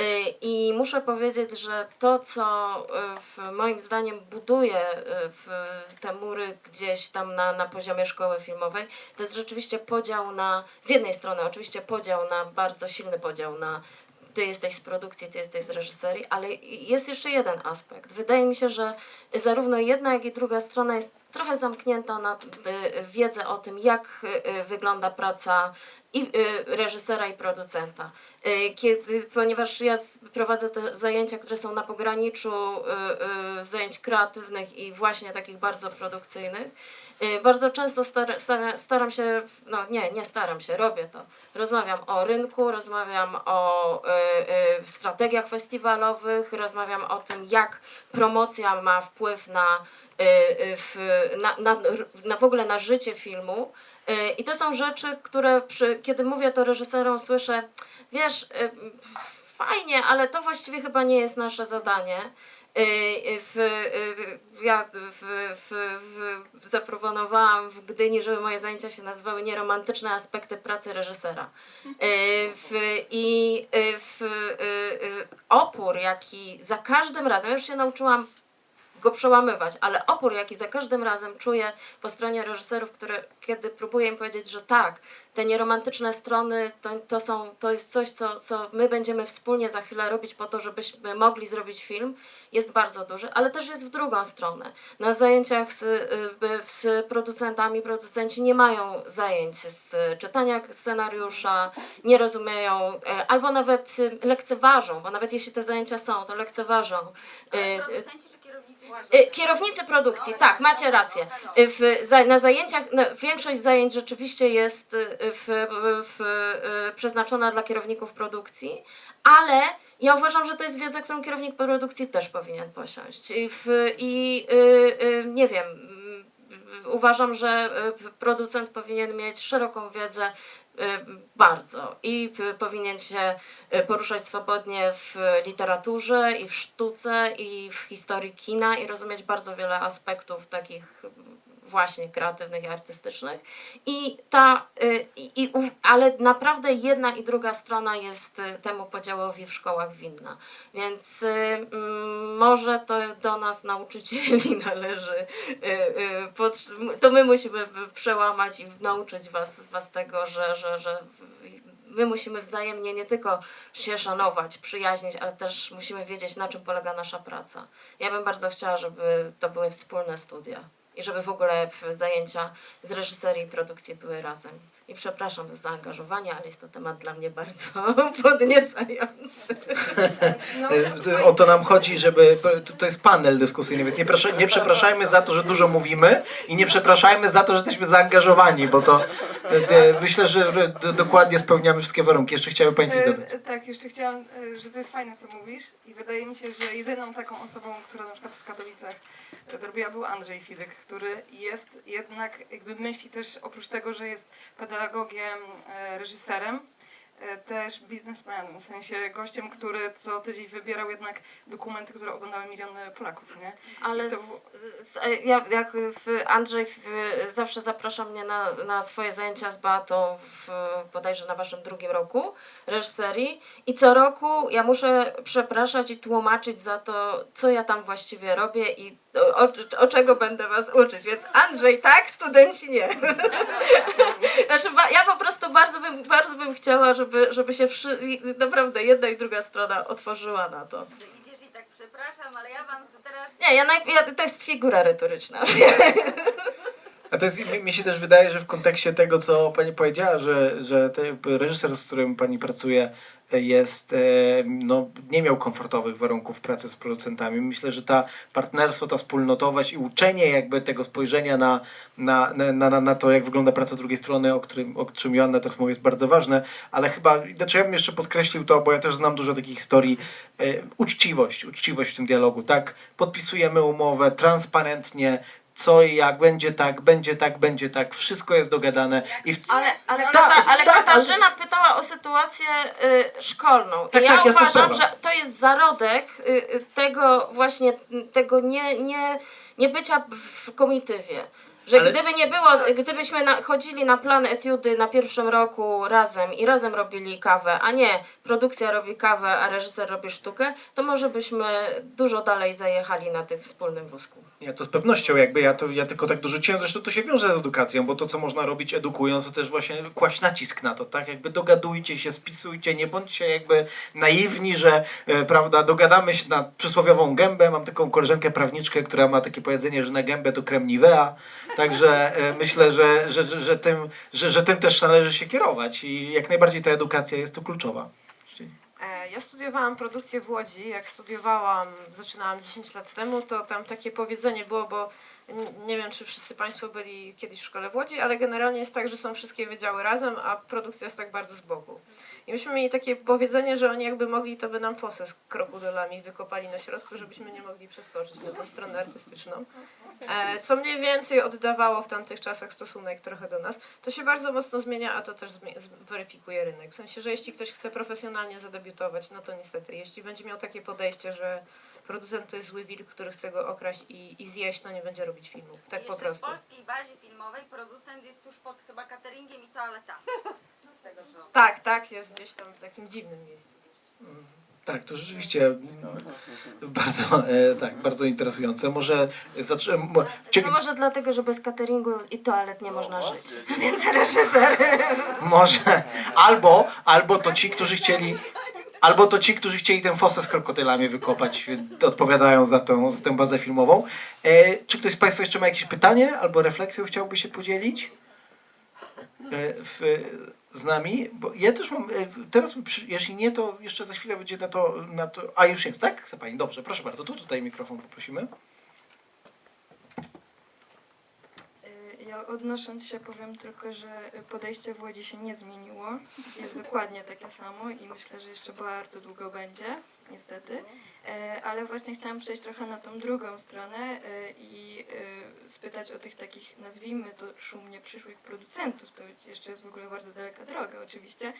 Y, I muszę powiedzieć, że to, co y, w, moim zdaniem buduje y, te mury gdzieś tam na, na poziomie szkoły filmowej, to jest rzeczywiście podział na, z jednej strony oczywiście podział na, bardzo silny podział na ty jesteś z produkcji, ty jesteś z reżyserii, ale jest jeszcze jeden aspekt. Wydaje mi się, że zarówno jedna, jak i druga strona jest trochę zamknięta na y, wiedzę o tym, jak y, wygląda praca i y, reżysera i producenta. Kiedy, ponieważ ja prowadzę te zajęcia, które są na pograniczu zajęć kreatywnych i właśnie takich bardzo produkcyjnych, bardzo często star, staram, staram się, no nie, nie staram się, robię to. Rozmawiam o rynku, rozmawiam o y, y, strategiach festiwalowych, rozmawiam o tym, jak promocja ma wpływ na, y, y, na, na, na w ogóle na życie filmu. Y, I to są rzeczy, które przy, kiedy mówię to reżyserom, słyszę, wiesz, y, fajnie, ale to właściwie chyba nie jest nasze zadanie. Y, y, W, y, ja w, w, w, zaproponowałam w Gdyni, żeby moje zajęcia się nazywały nieromantyczne aspekty pracy reżysera. I opór, jaki za każdym razem, ja już się nauczyłam go przełamywać, ale opór, jaki za każdym razem czuję po stronie reżyserów, które kiedy próbuję im powiedzieć, że tak, te nieromantyczne strony to, to, są, to jest coś, co, co my będziemy wspólnie za chwilę robić po to, żebyśmy mogli zrobić film, jest bardzo duży, ale też jest w drugą stronę. Na zajęciach z, y, by- z producentami, producenci nie mają zajęć z czytania scenariusza, nie rozumieją, e, albo nawet y, lekceważą, bo nawet jeśli te zajęcia są, to lekceważą. Y, y, Y, Kierownicy produkcji, tak, macie rację. Y, W, na zajęciach, większość zajęć rzeczywiście jest y, w, w, przeznaczona dla kierowników produkcji, ale ja uważam, że to jest wiedza, którą kierownik produkcji też powinien posiąść. I, i y, y, nie wiem, uważam, że producent powinien mieć szeroką wiedzę bardzo. I p- powinien się y, poruszać swobodnie w literaturze i w sztuce i w historii kina i rozumieć bardzo wiele aspektów takich właśnie kreatywnych i artystycznych. I ta, y, i, i, ale naprawdę jedna i druga strona jest y, temu podziałowi w szkołach winna. Więc y, mm, może to do nas nauczycieli [laughs] należy, to my musimy przełamać i nauczyć was, was tego, że, że, że my musimy wzajemnie nie tylko się szanować, przyjaźnić, ale też musimy wiedzieć, na czym polega nasza praca. Ja bym bardzo chciała, żeby to były wspólne studia i żeby w ogóle zajęcia z reżyserii i produkcji były razem. I przepraszam za zaangażowanie, ale jest to temat dla mnie bardzo [laughs] podniecający. No, E, O to nam chodzi, żeby. to- jest panel dyskusyjny, więc nie, proszę, nie przepraszajmy za to, że dużo mówimy i nie przepraszajmy za to, że jesteśmy zaangażowani, bo to e, e, myślę, że dokładnie spełniamy wszystkie warunki. Jeszcze chciałbym Pani coś zadać. E, Tak, jeszcze chciałam, e, że to jest fajne, co mówisz i wydaje mi się, że jedyną taką osobą, która na przykład w Katowicach e, to robiła, był Andrzej Fidyk, który jest jednak, jakby myśli też, oprócz tego, że jest pedagogiem, e, reżyserem, e, też biznesmenem, w sensie gościem, który co tydzień wybierał jednak dokumenty, które oglądały miliony Polaków, nie? Ale to z, z, ja, jak w Andrzej zawsze zaprasza mnie na, na swoje zajęcia z Beatą w, bodajże na waszym drugim roku reżyserii i co roku ja muszę przepraszać i tłumaczyć za to, co ja tam właściwie robię i o, o, czego będę was uczyć. Więc Andrzej tak, studenci nie. [laughs] Znaczy, ja po prostu bardzo bym, bardzo bym chciała, żeby, żeby się wszy, naprawdę jedna i druga strona otworzyła na to. Idziesz i tak przepraszam, ale ja wam to teraz... Nie, ja, najp- ja to jest figura retoryczna. [laughs] A to jest, mi, się też wydaje, że w kontekście tego, co pani powiedziała, że, że ten reżyser, z którym pani pracuje, jest, e, no, nie miał komfortowych warunków pracy z producentami. Myślę, że ta partnerstwo, ta wspólnotowość i uczenie jakby tego spojrzenia na, na, na, na, na to, jak wygląda praca drugiej strony, o którym, o czym Joanna teraz mówi, jest bardzo ważne, ale chyba, znaczy ja bym jeszcze podkreślił to, bo ja też znam dużo takich historii, e, uczciwość, uczciwość w tym dialogu, tak? Podpisujemy umowę transparentnie, co i jak, będzie tak, będzie tak, będzie tak, wszystko jest dogadane i w... Ale, ale, Tak, Kata, ale tak, Katarzyna pytała o sytuację y, szkolną. Tak, I ja tak, uważam, że to jest zarodek y, y, tego właśnie, tego nie, nie, nie bycia w komitywie. Że Ale- gdyby nie było, gdybyśmy na, chodzili na plan etiudy na pierwszym roku razem i razem robili kawę, a nie produkcja robi kawę, a reżyser robi sztukę, to może byśmy dużo dalej zajechali na tym wspólnym wózku. Nie, to z pewnością jakby ja, to, ja tylko tak dorzuciłem, zresztą to się wiąże z edukacją, bo to co można robić edukując, to też właśnie kłaść nacisk na to, tak? Jakby dogadujcie się, spisujcie, nie bądźcie jakby naiwni, że e, prawda, dogadamy się na przysłowiową gębę. Mam taką koleżankę prawniczkę, która ma takie powiedzenie, że na gębę to krem Nivea, także e, myślę, że, że, że, że, tym, że, że tym też należy się kierować i jak najbardziej ta edukacja jest tu kluczowa. E, Ja studiowałam produkcję w Łodzi. Jak studiowałam, zaczynałam 10 lat temu, to tam takie powiedzenie było, bo nie wiem, czy wszyscy Państwo byli kiedyś w szkole w Łodzi, ale generalnie jest tak, że są wszystkie wydziały razem, a produkcja jest tak bardzo z boku. I myśmy mieli takie powiedzenie, że oni jakby mogli, to by nam fosę z krokodylami wykopali na środku, żebyśmy nie mogli przeskoczyć na tą stronę artystyczną. E, co mniej więcej oddawało w tamtych czasach stosunek trochę do nas. To się bardzo mocno zmienia, a to też weryfikuje rynek. W sensie, że jeśli ktoś chce profesjonalnie zadebiutować, no to niestety, jeśli będzie miał takie podejście, że producent to jest zły wilk, który chce go okraść i, i zjeść, to nie będzie robić filmów. Tak po prostu. w polskiej bazie filmowej producent jest tuż pod chyba cateringiem i toaletami. [laughs] Z tego co... Tak, tak, jest gdzieś tam w takim dziwnym miejscu. Tak, to rzeczywiście mm, bardzo, e, tak, bardzo interesujące. Może zaczę, mo- cie- No może dlatego, że bez cateringu i toalet nie można No żyć. [laughs] Więc reżyser. Może. Albo, albo to ci, którzy chcieli. Albo to ci, którzy chcieli tę fosę z krokodylami wykopać, odpowiadają za tą, za tę bazę filmową. E, czy ktoś z Państwa jeszcze ma jakieś pytanie albo refleksją chciałby się podzielić? E, w, z nami? Bo ja też mam. E, teraz, jeśli nie, to jeszcze za chwilę będzie na to. Na to a już jest, tak? Chce Pani? Dobrze, proszę bardzo. Tu tutaj mikrofon poprosimy. Y, Ja odnosząc się powiem tylko, że podejście w Łodzi się nie zmieniło. Jest dokładnie takie samo i myślę, że jeszcze bardzo długo będzie, niestety. E, Ale właśnie chciałam przejść trochę na tą drugą stronę e, i e, spytać o tych takich, nazwijmy to szumnie przyszłych producentów. To jeszcze jest w ogóle bardzo daleka droga oczywiście.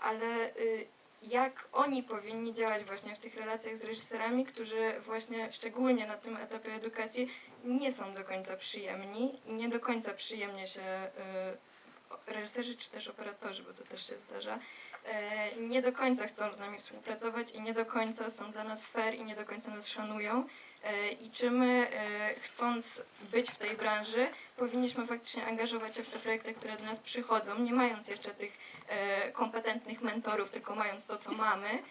Ale y, jak oni powinni działać właśnie w tych relacjach z reżyserami, którzy właśnie szczególnie na tym etapie edukacji nie są do końca przyjemni i nie do końca przyjemnie się y, reżyserzy czy też operatorzy, bo to też się zdarza, y, nie do końca chcą z nami współpracować i nie do końca są dla nas fair i nie do końca nas szanują. Y, I czy my, chcąc być w tej branży, powinniśmy faktycznie angażować się w te projekty, które do nas przychodzą, nie mając jeszcze tych kompetentnych mentorów, tylko mając to, co mamy,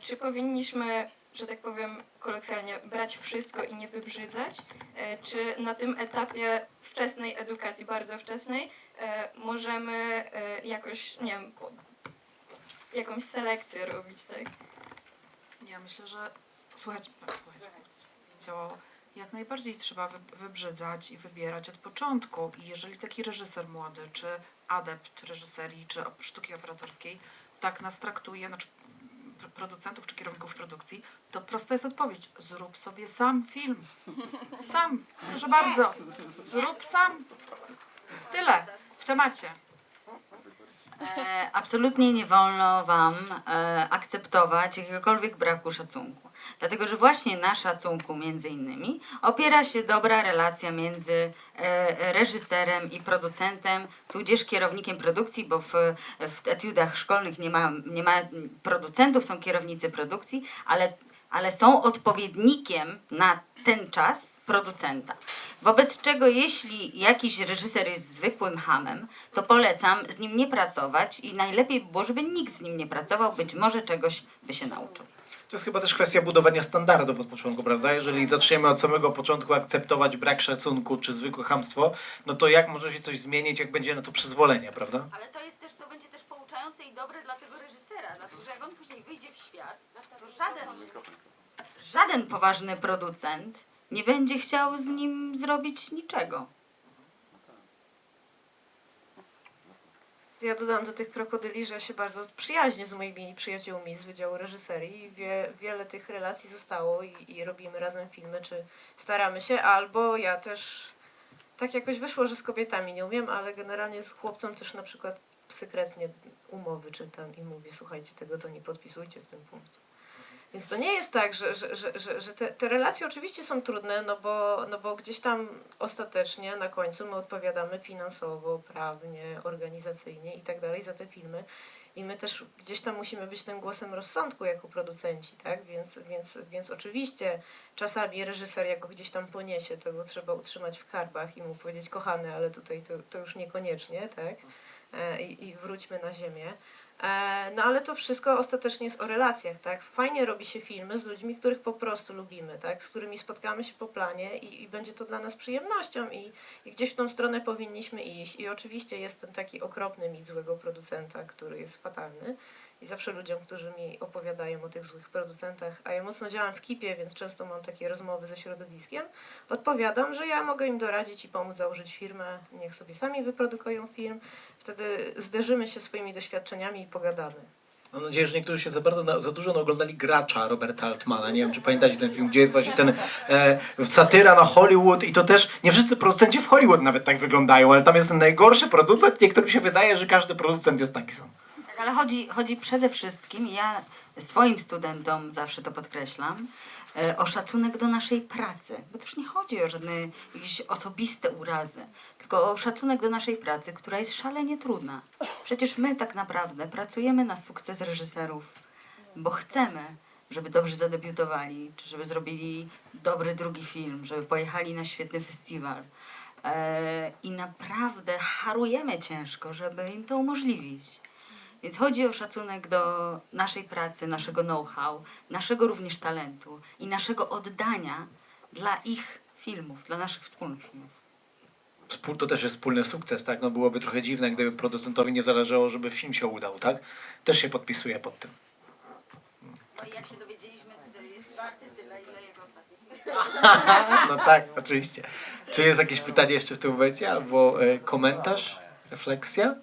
czy powinniśmy, że tak powiem kolokwialnie, brać wszystko i nie wybrzydzać, e, czy na tym etapie wczesnej edukacji, bardzo wczesnej, e, możemy e, jakoś, nie wiem, jakąś selekcję robić, tak? Ja myślę, że słuchać, słuchać działało. Jak najbardziej trzeba wy, wybrzydzać i wybierać od początku. I jeżeli taki reżyser młody, czy adept reżyserii, czy sztuki operatorskiej tak nas traktuje, znaczy producentów czy kierowników produkcji, to prosta jest odpowiedź. Zrób sobie sam film. Sam. Proszę bardzo. Zrób sam. Tyle. W temacie. E, absolutnie nie wolno Wam e, akceptować jakiegokolwiek braku szacunku. Dlatego, że właśnie na szacunku między innymi opiera się dobra relacja między e, reżyserem i producentem, tudzież kierownikiem produkcji, bo w, w etiudach szkolnych nie ma, nie ma producentów, są kierownicy produkcji, ale, ale są odpowiednikiem na ten czas producenta. Wobec czego jeśli jakiś reżyser jest zwykłym hamem, to polecam z nim nie pracować i najlepiej by było, żeby nikt z nim nie pracował, być może czegoś by się nauczył. To jest chyba też kwestia budowania standardów od początku, prawda? Jeżeli zaczniemy od samego początku akceptować brak szacunku czy zwykłe chamstwo, no to jak może się coś zmienić, jak będzie na to przyzwolenie, prawda? Ale to jest też, to będzie też pouczające i dobre dla tego reżysera, dlatego że jak on później wyjdzie w świat, to żaden, żaden poważny producent nie będzie chciał z nim zrobić niczego. Ja dodam do tych krokodyli, że się bardzo przyjaźnię z moimi przyjaciółmi z Wydziału Reżyserii. Wie, wiele tych relacji zostało i, i robimy razem filmy, czy staramy się, albo ja też tak jakoś wyszło, że z kobietami nie umiem, ale generalnie z chłopcem też na przykład sekretnie umowy czytam i mówię, słuchajcie, tego to nie podpisujcie w tym punkcie. Więc to nie jest tak, że, że, że, że, te, te relacje oczywiście są trudne, no bo, no bo gdzieś tam ostatecznie na końcu my odpowiadamy finansowo, prawnie, organizacyjnie i tak dalej za te filmy. I my też gdzieś tam musimy być tym głosem rozsądku jako producenci, tak? Więc, więc, więc oczywiście czasami reżyser jak go gdzieś tam poniesie, to go trzeba utrzymać w karbach i mu powiedzieć kochany, ale tutaj to, to już niekoniecznie, tak? E, I, I wróćmy na ziemię. E, No ale to wszystko ostatecznie jest o relacjach, tak? Fajnie robi się filmy z ludźmi, których po prostu lubimy, tak? Z którymi spotkamy się po planie i, i będzie to dla nas przyjemnością i, i gdzieś w tą stronę powinniśmy iść. I oczywiście jest ten taki okropny mit złego producenta, który jest fatalny. I zawsze ludziom, którzy mi opowiadają o tych złych producentach, a ja mocno działam w kipie, więc często mam takie rozmowy ze środowiskiem, odpowiadam, że ja mogę im doradzić i pomóc założyć firmę, niech sobie sami wyprodukują film, wtedy zderzymy się swoimi doświadczeniami i pogadamy. Mam nadzieję, że niektórzy się za bardzo, za dużo oglądali Gracza Roberta Altmana. Nie wiem, czy pamiętacie ten film, gdzie jest właśnie ten e, satyra na Hollywood i to też, nie wszyscy producenci w Hollywood nawet tak wyglądają, ale tam jest ten najgorszy producent, niektórym się wydaje, że każdy producent jest taki sam. Ale chodzi, chodzi przede wszystkim, ja swoim studentom zawsze to podkreślam, e, o szacunek do naszej pracy. Bo już nie chodzi o żadne jakieś osobiste urazy, tylko o szacunek do naszej pracy, która jest szalenie trudna. Przecież my tak naprawdę pracujemy na sukces reżyserów, bo chcemy, żeby dobrze zadebiutowali, czy żeby zrobili dobry drugi film, żeby pojechali na świetny festiwal. E, I naprawdę harujemy ciężko, żeby im to umożliwić. Więc chodzi o szacunek do naszej pracy, naszego know-how, naszego również talentu i naszego oddania dla ich filmów, dla naszych wspólnych filmów. To też jest wspólny sukces, tak? No byłoby trochę dziwne, gdyby producentowi nie zależało, żeby film się udał, tak? Też się podpisuje pod tym. No i jak się dowiedzieliśmy, jest warty tyle, ile jego ostatni [laughs] No tak, oczywiście. Czy jest jakieś pytanie jeszcze w tym momencie, albo e, komentarz, refleksja?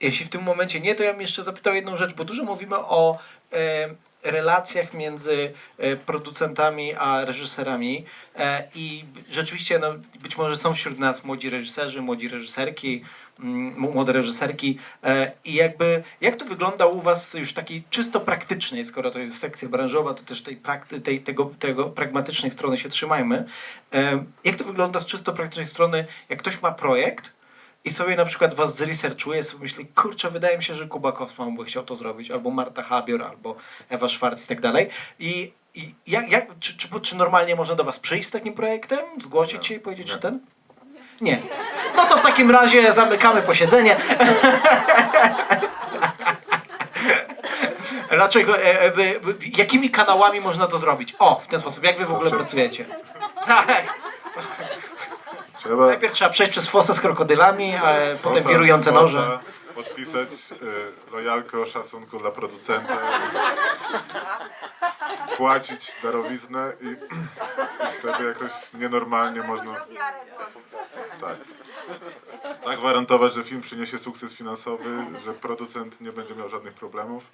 Jeśli w tym momencie nie, to ja bym jeszcze zapytał jedną rzecz, bo dużo mówimy o e, relacjach między e, producentami a reżyserami e, i rzeczywiście no, być może są wśród nas młodzi reżyserzy, młodzi reżyserki, mm, młode reżyserki i jakby jak to wygląda u was już takiej czysto praktycznej, skoro to jest sekcja branżowa, to też tej, prakty, tej tego, tego pragmatycznej strony się trzymajmy. Jak to wygląda z czysto praktycznej strony, jak ktoś ma projekt i sobie na przykład was zresearchuje, sobie myśli, kurczę, wydaje mi się, że Kuba Kosman by chciał to zrobić, albo Marta Habior, albo Ewa Szwarc i tak dalej. I, i jak, jak, czy, czy, czy normalnie można do was przyjść z takim projektem, zgłosić się i powiedzieć, że ten? Nie. No to w takim razie zamykamy posiedzenie. [laughs] Dlaczego, e, e, jakimi kanałami można to zrobić? O, w ten sposób. Jak wy w ogóle pracujecie? Tak. Trzeba Najpierw trzeba przejść przez fosę z krokodylami, a e, potem Fosa- wirujące Fosa, noże. Podpisać y, lojalkę o szacunku dla producenta. Płacić darowiznę i, i wtedy jakoś nienormalnie można tak, zagwarantować, że film przyniesie sukces finansowy, że producent nie będzie miał żadnych problemów.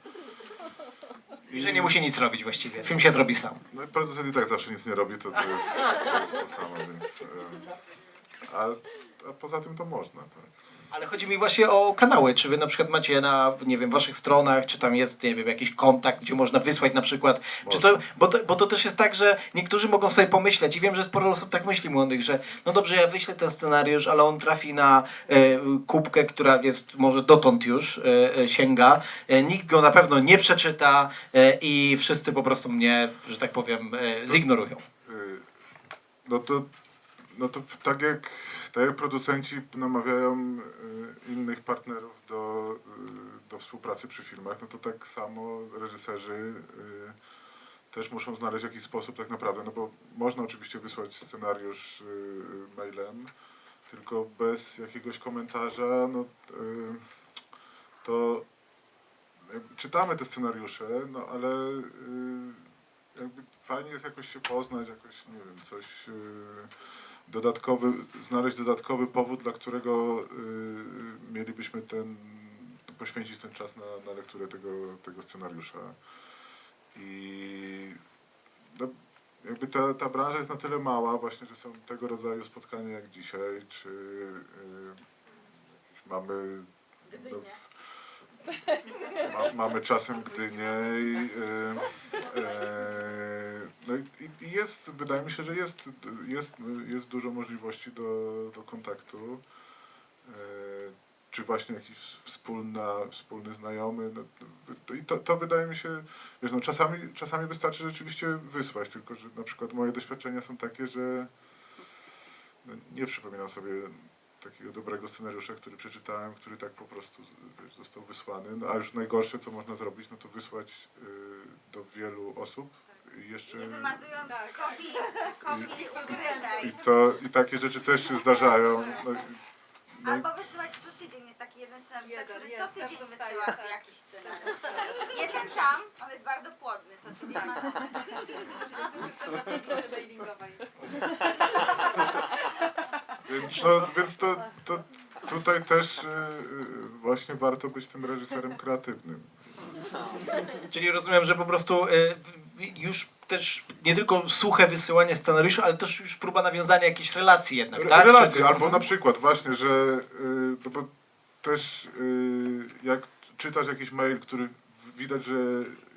I że nie musi nic robić właściwie. Film się zrobi sam. No i producent i tak zawsze nic nie robi, to, to, jest, to jest to samo, więc... y, a, a poza tym to można, tak. Ale chodzi mi właśnie o kanały. Czy wy na przykład macie na, nie wiem, waszych stronach, czy tam jest, nie wiem, jakiś kontakt, gdzie można wysłać na przykład, czy to, bo, to, bo to też jest tak, że niektórzy mogą sobie pomyśleć i wiem, że sporo osób tak myśli młodych, że no dobrze, ja wyślę ten scenariusz, ale on trafi na e, kubkę, która jest może dotąd już e, e, sięga, e, nikt go na pewno nie przeczyta e, i wszyscy po prostu mnie, że tak powiem, e, zignorują. Y, No to, no to tak jak, tak jak producenci namawiają y, innych partnerów do, y, do współpracy przy filmach, no to tak samo reżyserzy y, też muszą znaleźć jakiś sposób tak naprawdę, no bo można oczywiście wysłać scenariusz mailem, tylko bez jakiegoś komentarza, no to czytamy te scenariusze, no ale jakby fajnie jest jakoś się poznać, jakoś, nie wiem, coś dodatkowy, znaleźć dodatkowy powód, dla którego yy, mielibyśmy ten, poświęcić ten czas na, na lekturę tego, tego scenariusza. I no, jakby ta, ta branża jest na tyle mała właśnie, że są tego rodzaju spotkania jak dzisiaj, czy yy, mamy no, ma, mamy czasem Gdynię i, y, y, no i, jest, wydaje mi się, że jest, jest, jest dużo możliwości do, do kontaktu. Y, czy właśnie jakiś wspólna, wspólny znajomy. No, I to, to wydaje mi się, wiesz, no czasami, czasami wystarczy rzeczywiście wysłać, tylko że na przykład moje doświadczenia są takie, że no, nie przypominam sobie takiego dobrego scenariusza, który przeczytałem, który tak po prostu wiesz, został wysłany. No, a już najgorsze, co można zrobić, no to wysłać y, do wielu osób. I jeszcze Nie wymazując [laughs] kopii, kopii ukrytej. i, to, I takie rzeczy też się zdarzają. No, no, Albo wysyłać co tydzień. Jest taki jeden scenariusz, Jeden, który jest, co tydzień wysyła tak. jakiś scenariusz. Nie ten sam, on jest bardzo płodny. Co tydzień ma Więc, no, więc to, to tutaj też y, y, właśnie warto być tym reżyserem kreatywnym. Czyli rozumiem, że po prostu y, już też nie tylko suche wysyłanie scenariusza, ale też już próba nawiązania jakiejś relacji jednak, Re- tak? Relacje, Czy- albo na przykład właśnie, że y, no bo też y, jak czytasz jakiś mail, który widać, że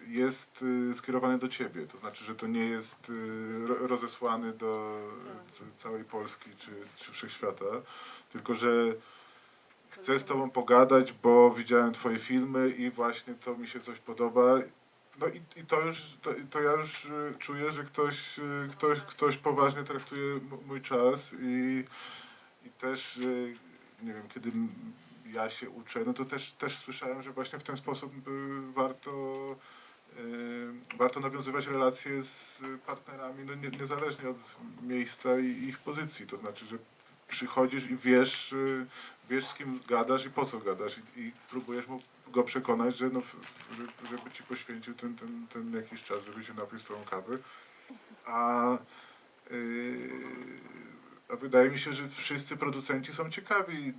jest y, skierowany do ciebie, to znaczy, że to nie jest y, ro- rozesłany do c- całej Polski czy, czy wszechświata, tylko że chcę z tobą pogadać, bo widziałem twoje filmy i właśnie to mi się coś podoba. No i, i to już, to, to ja już y, czuję, że ktoś, y, ktoś, ktoś poważnie traktuje mój czas i, i też, y, nie wiem, kiedy ja się uczę, no to też, też słyszałem, że właśnie w ten sposób warto, warto nawiązywać relacje z partnerami, no nie, niezależnie od miejsca i ich pozycji. To znaczy, że przychodzisz i wiesz, wiesz z kim gadasz i po co gadasz i, i próbujesz mu go przekonać, że no, żeby ci poświęcił ten, ten, ten jakiś czas, żeby się napił z kawy. A, yy, a wydaje mi się, że wszyscy producenci są ciekawi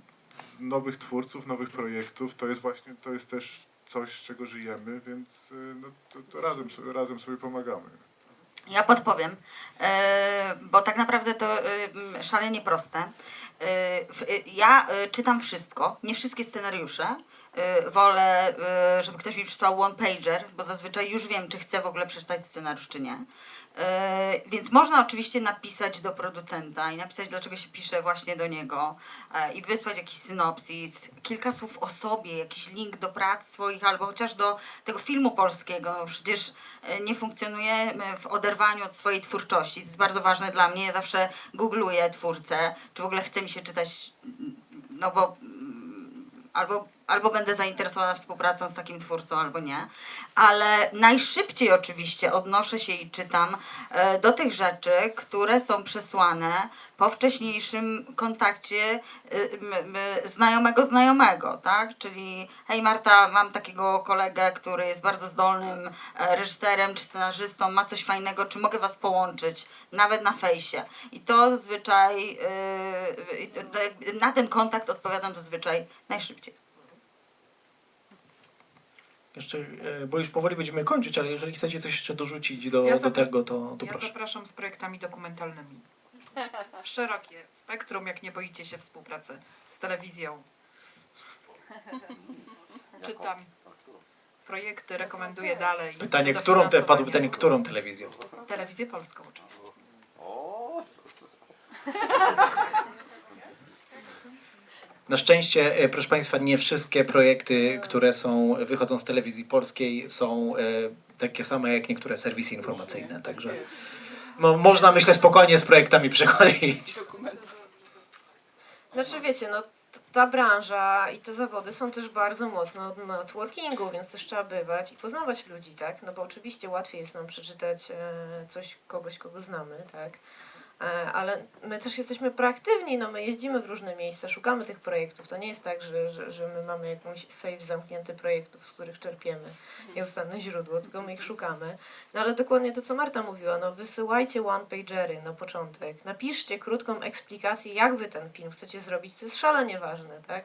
nowych twórców, nowych projektów. To jest właśnie, to jest też coś, czego żyjemy, więc y, no, to, to razem, razem sobie pomagamy. Ja podpowiem, e, bo tak naprawdę to m, szalenie proste. E, Ja czytam wszystko, nie wszystkie scenariusze. E, Wolę, e, żeby ktoś mi przysłał one pager, bo zazwyczaj już wiem, czy chcę w ogóle przeczytać scenariusz, czy nie. E, Więc można oczywiście napisać do producenta i napisać, dlaczego się pisze właśnie do niego e, i wysłać jakiś synopsis, kilka słów o sobie, jakiś link do prac swoich albo chociaż do tego filmu polskiego. Przecież e, nie funkcjonujemy w oderwaniu od swojej twórczości. To jest bardzo ważne dla mnie. Ja zawsze googluję twórcę, czy w ogóle chce mi się czytać, no bo mm, albo, albo będę zainteresowana współpracą z takim twórcą, albo nie. Ale najszybciej oczywiście odnoszę się i czytam e, do tych rzeczy, które są przesłane po wcześniejszym kontakcie e, znajomego znajomego, tak? Czyli hej Marta, mam takiego kolegę, który jest bardzo zdolnym e, reżyserem czy scenarzystą, ma coś fajnego, czy mogę was połączyć, nawet na fejsie. I to zazwyczaj, e, na ten kontakt odpowiadam zazwyczaj najszybciej. Jeszcze, e, bo już powoli będziemy kończyć, ale jeżeli chcecie coś jeszcze dorzucić do, Ja do tego, to, to Ja proszę. zapraszam z projektami dokumentalnymi. [laughs] Szerokie spektrum, jak nie boicie się współpracy z telewizją. [laughs] Czytam projekty, rekomenduję dalej. Pytanie, którą te, padło pytanie, którą telewizją? Telewizję polską oczywiście. O, [laughs] Na szczęście, e, proszę Państwa, nie wszystkie projekty, które są, wychodzą z telewizji polskiej są e, takie same jak niektóre serwisy informacyjne, także no, można myślę spokojnie z projektami [laughs] przechodzić. Znaczy wiecie, no ta branża i te zawody są też bardzo mocno od networkingu, więc też trzeba bywać i poznawać ludzi, tak? No bo oczywiście łatwiej jest nam przeczytać e, coś kogoś, kogo znamy, tak? E, ale my też jesteśmy proaktywni, no my jeździmy w różne miejsca, szukamy tych projektów. To nie jest tak, że, że, że my mamy jakąś safe zamknięty projektów, z których czerpiemy nieustanne źródło, tylko my ich szukamy. No ale dokładnie to, co Marta mówiła, no wysyłajcie one-pagery na początek, napiszcie krótką eksplikację, jak wy ten film chcecie zrobić, to jest szalenie ważne, tak?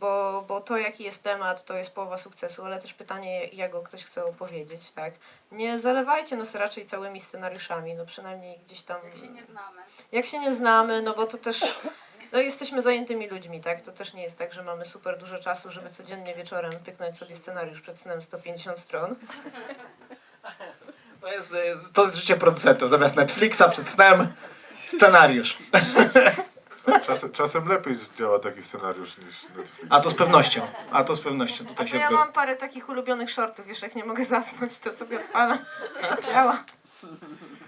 Bo, bo to, jaki jest temat, to jest połowa sukcesu, ale też pytanie, jak go ktoś chce opowiedzieć, tak? Nie zalewajcie nas raczej całymi scenariuszami, no przynajmniej gdzieś tam... Jak się nie znamy. Jak się nie znamy, no bo to też... No jesteśmy zajętymi ludźmi, tak? To też nie jest tak, że mamy super dużo czasu, żeby codziennie wieczorem pyknąć sobie scenariusz przed snem 150 stron. To jest, to jest życie producentów. Zamiast Netflixa przed snem, scenariusz. Czasem, czasem lepiej działa taki scenariusz niż Netflix. A to z pewnością. A to z pewnością. Tutaj się ja zgodzę. mam parę takich ulubionych shortów, wiesz, jak nie mogę zasnąć, to sobie odpalam. Działa.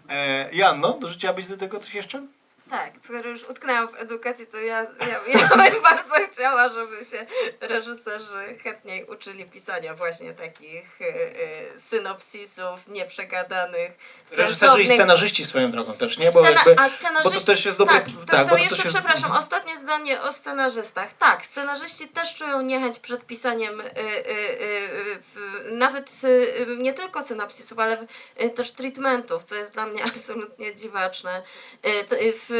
E, Janno, dorzuciłabyś do tego coś jeszcze? Tak, skoro już utknęłam w edukacji, to ja, ja, ja [laughs] bym bardzo chciała, żeby się reżyserzy chętniej uczyli pisania właśnie takich e, e, synopsisów, nieprzegadanych, Reżyserzy i scenarzyści swoją drogą też, nie? Bo, Scena- jakby, a scenarzyści, bo to też jest dobre... Tak, to, tak, to bo jeszcze też jest- przepraszam, ostatnie zdanie o scenarzystach. Tak, scenarzyści też czują niechęć przed pisaniem y, y, y, y, nawet y, y, nie tylko synopsisów, ale y, też treatmentów, co jest dla mnie [laughs] absolutnie dziwaczne. Y, to, y, w, y,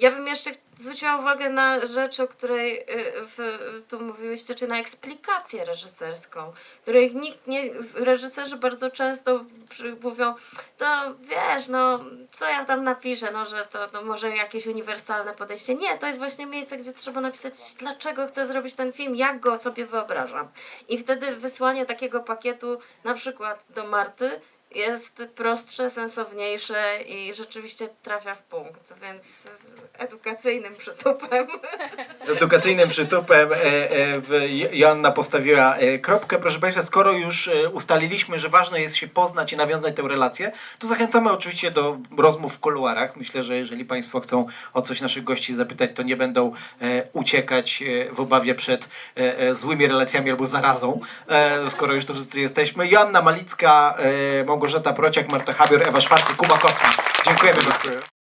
ja bym jeszcze zwróciła uwagę na rzecz, o której y, w, tu mówiłyście, czy na eksplikację reżyserską, której nikt nie, reżyserzy bardzo często mówią, to wiesz, no co ja tam napiszę, no że to no, może jakieś uniwersalne podejście. Nie, to jest właśnie miejsce, gdzie trzeba napisać, dlaczego chcę zrobić ten film, jak go sobie wyobrażam. I wtedy wysłanie takiego pakietu, na przykład do Marty, jest prostsze, sensowniejsze i rzeczywiście trafia w punkt, więc z edukacyjnym przytupem. [laughs] edukacyjnym przytupem e, e, w Joanna postawiła e, kropkę. Proszę Państwa, skoro już e, ustaliliśmy, że ważne jest się poznać i nawiązać tę relację, to zachęcamy oczywiście do rozmów w kuluarach. Myślę, że jeżeli Państwo chcą o coś naszych gości zapytać, to nie będą e, uciekać w obawie przed złymi relacjami albo zarazą, skoro już tu wszyscy jesteśmy. Joanna Malicka, e, Małgorzata Prociak, Marta Habior, Ewa Szwarcy, Kuba Kosma. Dziękujemy bardzo.